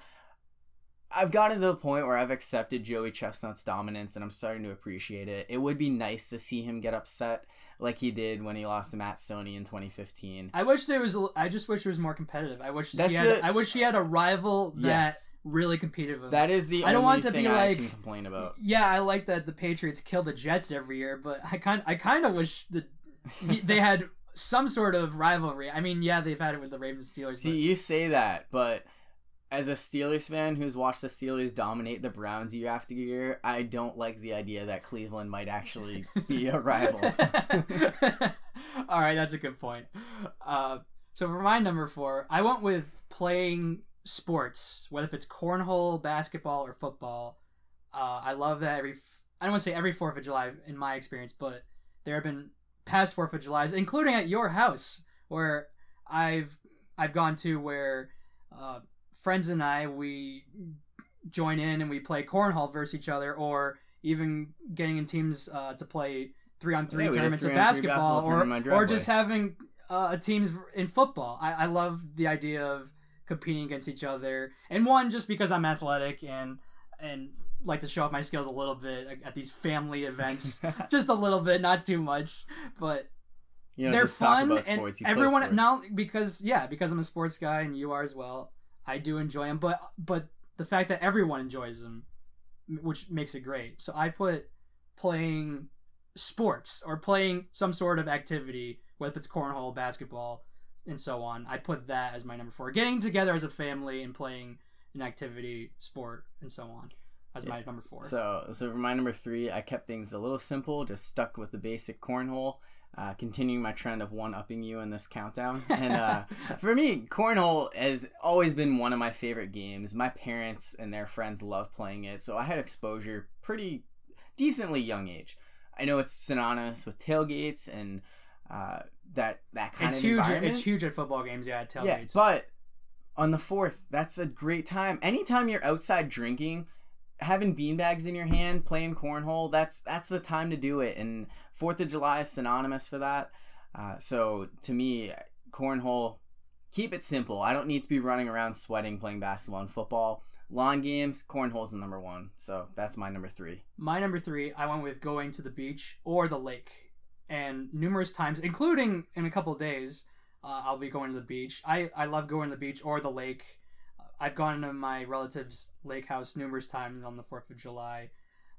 I've gotten to the point where I've accepted Joey Chestnut's dominance, and I'm starting to appreciate it. It would be nice to see him get upset like he did when he lost to Matt Stoney in 2015. I wish there was. a- I just wish it was more competitive. I wish That's he had. it. I wish he had a rival that Yes. really competed with. him. That is the I don't only want to thing be I like- can complain about. yeah, I like that the Patriots kill the Jets every year, but I kind. I kind of wish that he, they had some sort of rivalry. I mean, yeah, they've had it with the Ravens and Steelers. See, you say that, but as a Steelers fan who's watched the Steelers dominate the Browns year after year, I don't like the idea that Cleveland might actually be a rival. All right, that's a good point. Uh, so for my number four, I went with playing sports, whether if it's cornhole, basketball, or football. Uh, I love that every. I don't want to say every Fourth of July in my experience, but there have been past Fourth of Julys, including at your house, where I've I've gone to where uh, friends and I we join in and we play cornhole versus each other, or even getting in teams uh, to play three on three Yeah, tournaments of basketball, basketball tournament in my or or just having uh, teams in football. I, I love the idea of competing against each other, and one just because I'm athletic and and like to show off my skills a little bit at- these family events, just a little bit, not too much, but you know, they're fun and sports. Everyone now because yeah because i'm a sports guy and you are as well i do enjoy them but but the fact that everyone enjoys them which makes it great. So i put playing sports or playing some sort of activity whether it's cornhole basketball and so on i put that as my number four. Getting together as a family and playing an activity sport and so on as my number four. So, so for my number three, I kept things a little simple, just stuck with the basic cornhole, uh, continuing my trend of one upping you in this countdown. And uh, for me, cornhole has always been one of my favorite games. My parents and their friends love playing it, so I had exposure pretty decently young age. I know it's synonymous with tailgates and uh, that that kind it's of huge environment. it's huge at football games yeah at tailgates Yeah, but on the fourth, that's a great time. Anytime you're outside drinking, having beanbags in your hand, playing cornhole, that's that's the time to do it. And Fourth of July is synonymous for that. Uh, so to me, cornhole, keep it simple. I don't need to be running around sweating playing basketball and football. Lawn games, cornhole's the number one. So that's my number three. My number three, I went with going to the beach or the lake. And numerous times, including in a couple of days, uh, I'll be going to the beach. I, I love going to the beach or the lake. I've gone to my relative's lake house numerous times on the 4th of July,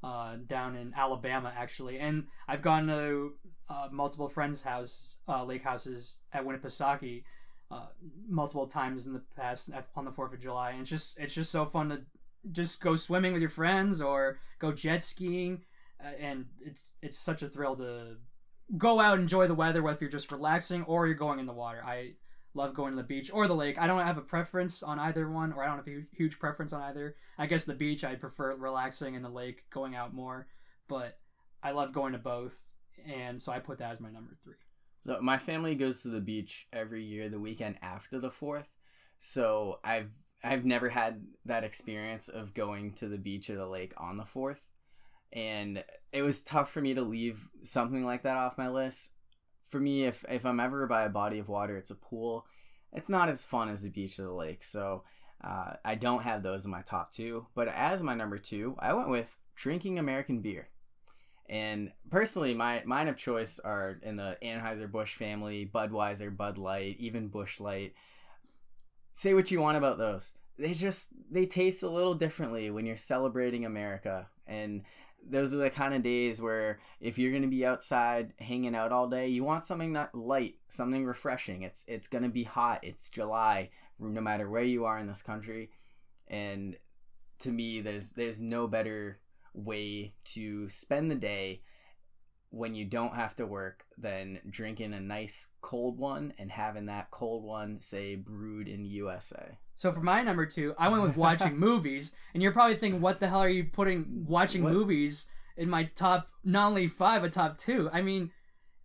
uh, down in Alabama, actually. And I've gone to uh, multiple friends' house, uh, lake houses at Winnipesaukee uh, multiple times in the past on the 4th of July. And it's just, it's just so fun to just go swimming with your friends or go jet skiing uh, and it's it's such a thrill to go out and enjoy the weather whether you're just relaxing or you're going in the water i love going to the beach or the lake. I don't have a preference on either one, or I don't have a huge preference on either. I guess the beach I prefer relaxing, and the lake going out more. But I love going to both, and so I put that as my number three. So my family goes to the beach every year the weekend after the 4th. So I've I've never had that experience of going to the beach or the lake on the 4th. And it was tough for me to leave something like that off my list. For me if if I'm ever by a body of water, it's a pool. It's not as fun as the beach or the lake. So uh, I don't have those in my top two. But as my number two, I went with drinking American beer. And personally, my mine of choice are in the Anheuser Busch family, Budweiser, Bud Light, even Busch Light. Say what you want about those. They just they taste a little differently when you're celebrating America. And those are the kind of days where if you're going to be outside hanging out all day, you want something not light, something refreshing. It's it's going to be hot. It's July, no matter where you are in this country. And to me, there's there's no better way to spend the day when you don't have to work than drinking a nice cold one and having that cold one say brewed in USA. So for my number two, I went with watching movies, and you're probably thinking, "What the hell are you putting watching What? movies in my top? Not only five, but top two. I mean,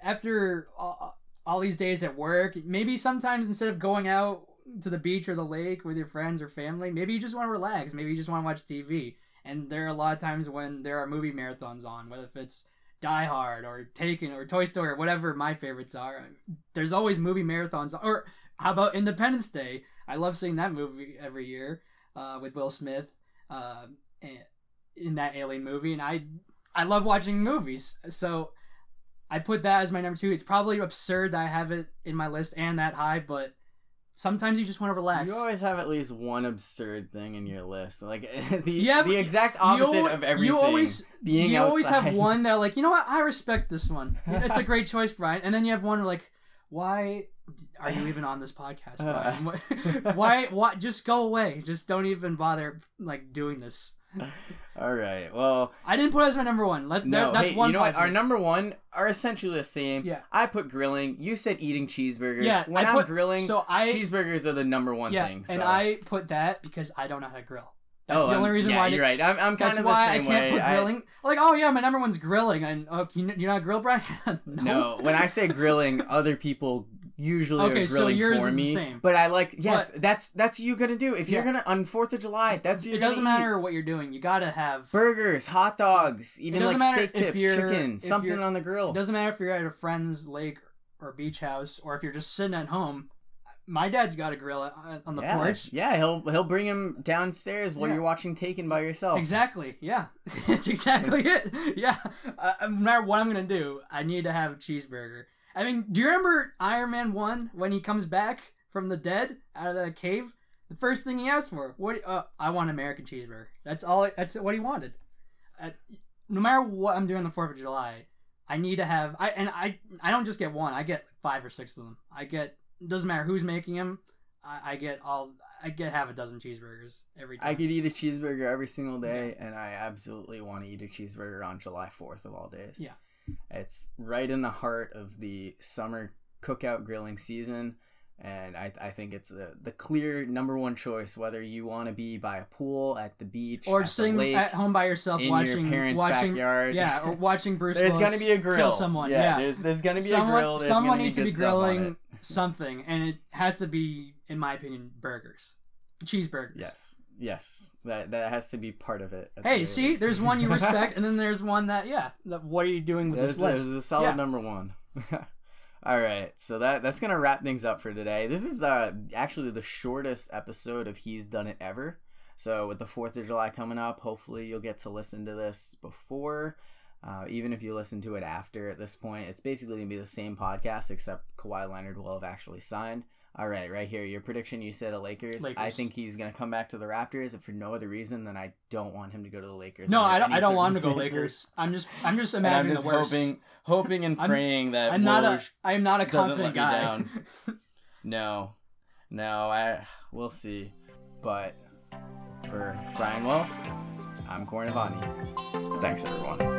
after all, all these days at work, maybe sometimes instead of going out to the beach or the lake with your friends or family, maybe you just want to relax. Maybe you just want to watch TV. And there are a lot of times when there are movie marathons on, whether if it's Die Hard or Taken or Toy Story or whatever my favorites are. There's always movie marathons. Or how about Independence Day? I love seeing that movie every year uh, with Will Smith uh, in that Alien movie, and I I love watching movies. So I put that as my number two. It's probably absurd that I have it in my list and that high, but sometimes you just want to relax. You always have at least one absurd thing in your list, like the Yeah, the exact opposite al- of everything. You always being you always have outside. one that like you know what I respect this one. It's a great choice, Brian. And then you have one like why are you even on this podcast, Brian? Why- why why just go away? Just don't even bother like doing this. All right. Well, I didn't put it as my number one. Let's no. that's hey, one you know what? Our number one are essentially the same. Yeah. I put grilling. You said eating cheeseburgers. Yeah, When I am grilling, so I- cheeseburgers are the number one yeah, thing. So. and I put that because I don't know how to grill. That's oh, the only reason yeah, why I you're right. I'm, I'm kind That's of why the I can't way. put I- grilling. Like, oh yeah, my number one's grilling, and oh, can you, do you not grill, Brian? no. No, when I say grilling, other people usually Okay, are so grilling yours for is the me. same. But I like yes, that's that's what you're gonna do. If you're gonna on Fourth of July, that's what it doesn't eat. matter what you're doing. You gotta have. Burgers, hot dogs, even like steak tips, chicken, something on the grill. It doesn't matter if you're at a friend's lake or beach house, or if you're just sitting at home. My dad's got a grill on- on the yeah, porch. yeah, he'll he'll bring him downstairs while Yeah. you're watching Taken by yourself. Exactly. Yeah, it's exactly it. Yeah. Uh, no matter what I'm gonna do, I need to have a cheeseburger. I mean, do you remember Iron Man one when he comes back from the dead out of the cave? The first thing he asked for, what? Uh, I want an American cheeseburger. That's all. That's what he wanted. Uh, no matter what I'm doing on the Fourth of July, I need to have. I and I. I don't just get one. I get five or six of them. I get. It doesn't matter who's making them. I, I get all. I get half a dozen cheeseburgers every time. I could eat a cheeseburger every single day, and I absolutely want to eat a cheeseburger on July 4th of all days. Yeah. It's right in the heart of the summer cookout grilling season, and I, I think it's the, the clear number one choice whether you want to be by a pool, at the beach, or at sitting lake, at home by yourself in watching your parents' watching backyard. yeah or watching Bruce there's Willis gonna be a grill. kill someone yeah, there's there's gonna be someone, a grill. There's someone needs be to be good stuff on grilling something and it has to be in my opinion burgers cheeseburgers Yes, yes, that that has to be part of it. at the hey see least. there's one you respect and then there's one that yeah that, what are you doing with This, this list this is a solid Yeah. number one. All right, so that that's gonna wrap things up for today. This is uh actually the shortest episode of He's Done It Ever. So with the Fourth of July coming up, hopefully you'll get to listen to this before. Uh, even if you listen to it after, at this point, it's basically gonna be the same podcast except Kawhi Leonard will have actually signed. All right, right here, your prediction. You said a Lakers. I think he's gonna come back to the Raptors, if for no other reason than I don't want him to go to the Lakers. no I don't, I don't want him to go. Lakers I'm just I'm just And I'm imagining just the worst hoping, hoping and I'm- praying that I'm not a Woj I'm not a confident guy down. No, no, I we'll see. But for Brian Wells, I'm Cornavani. Thanks, everyone.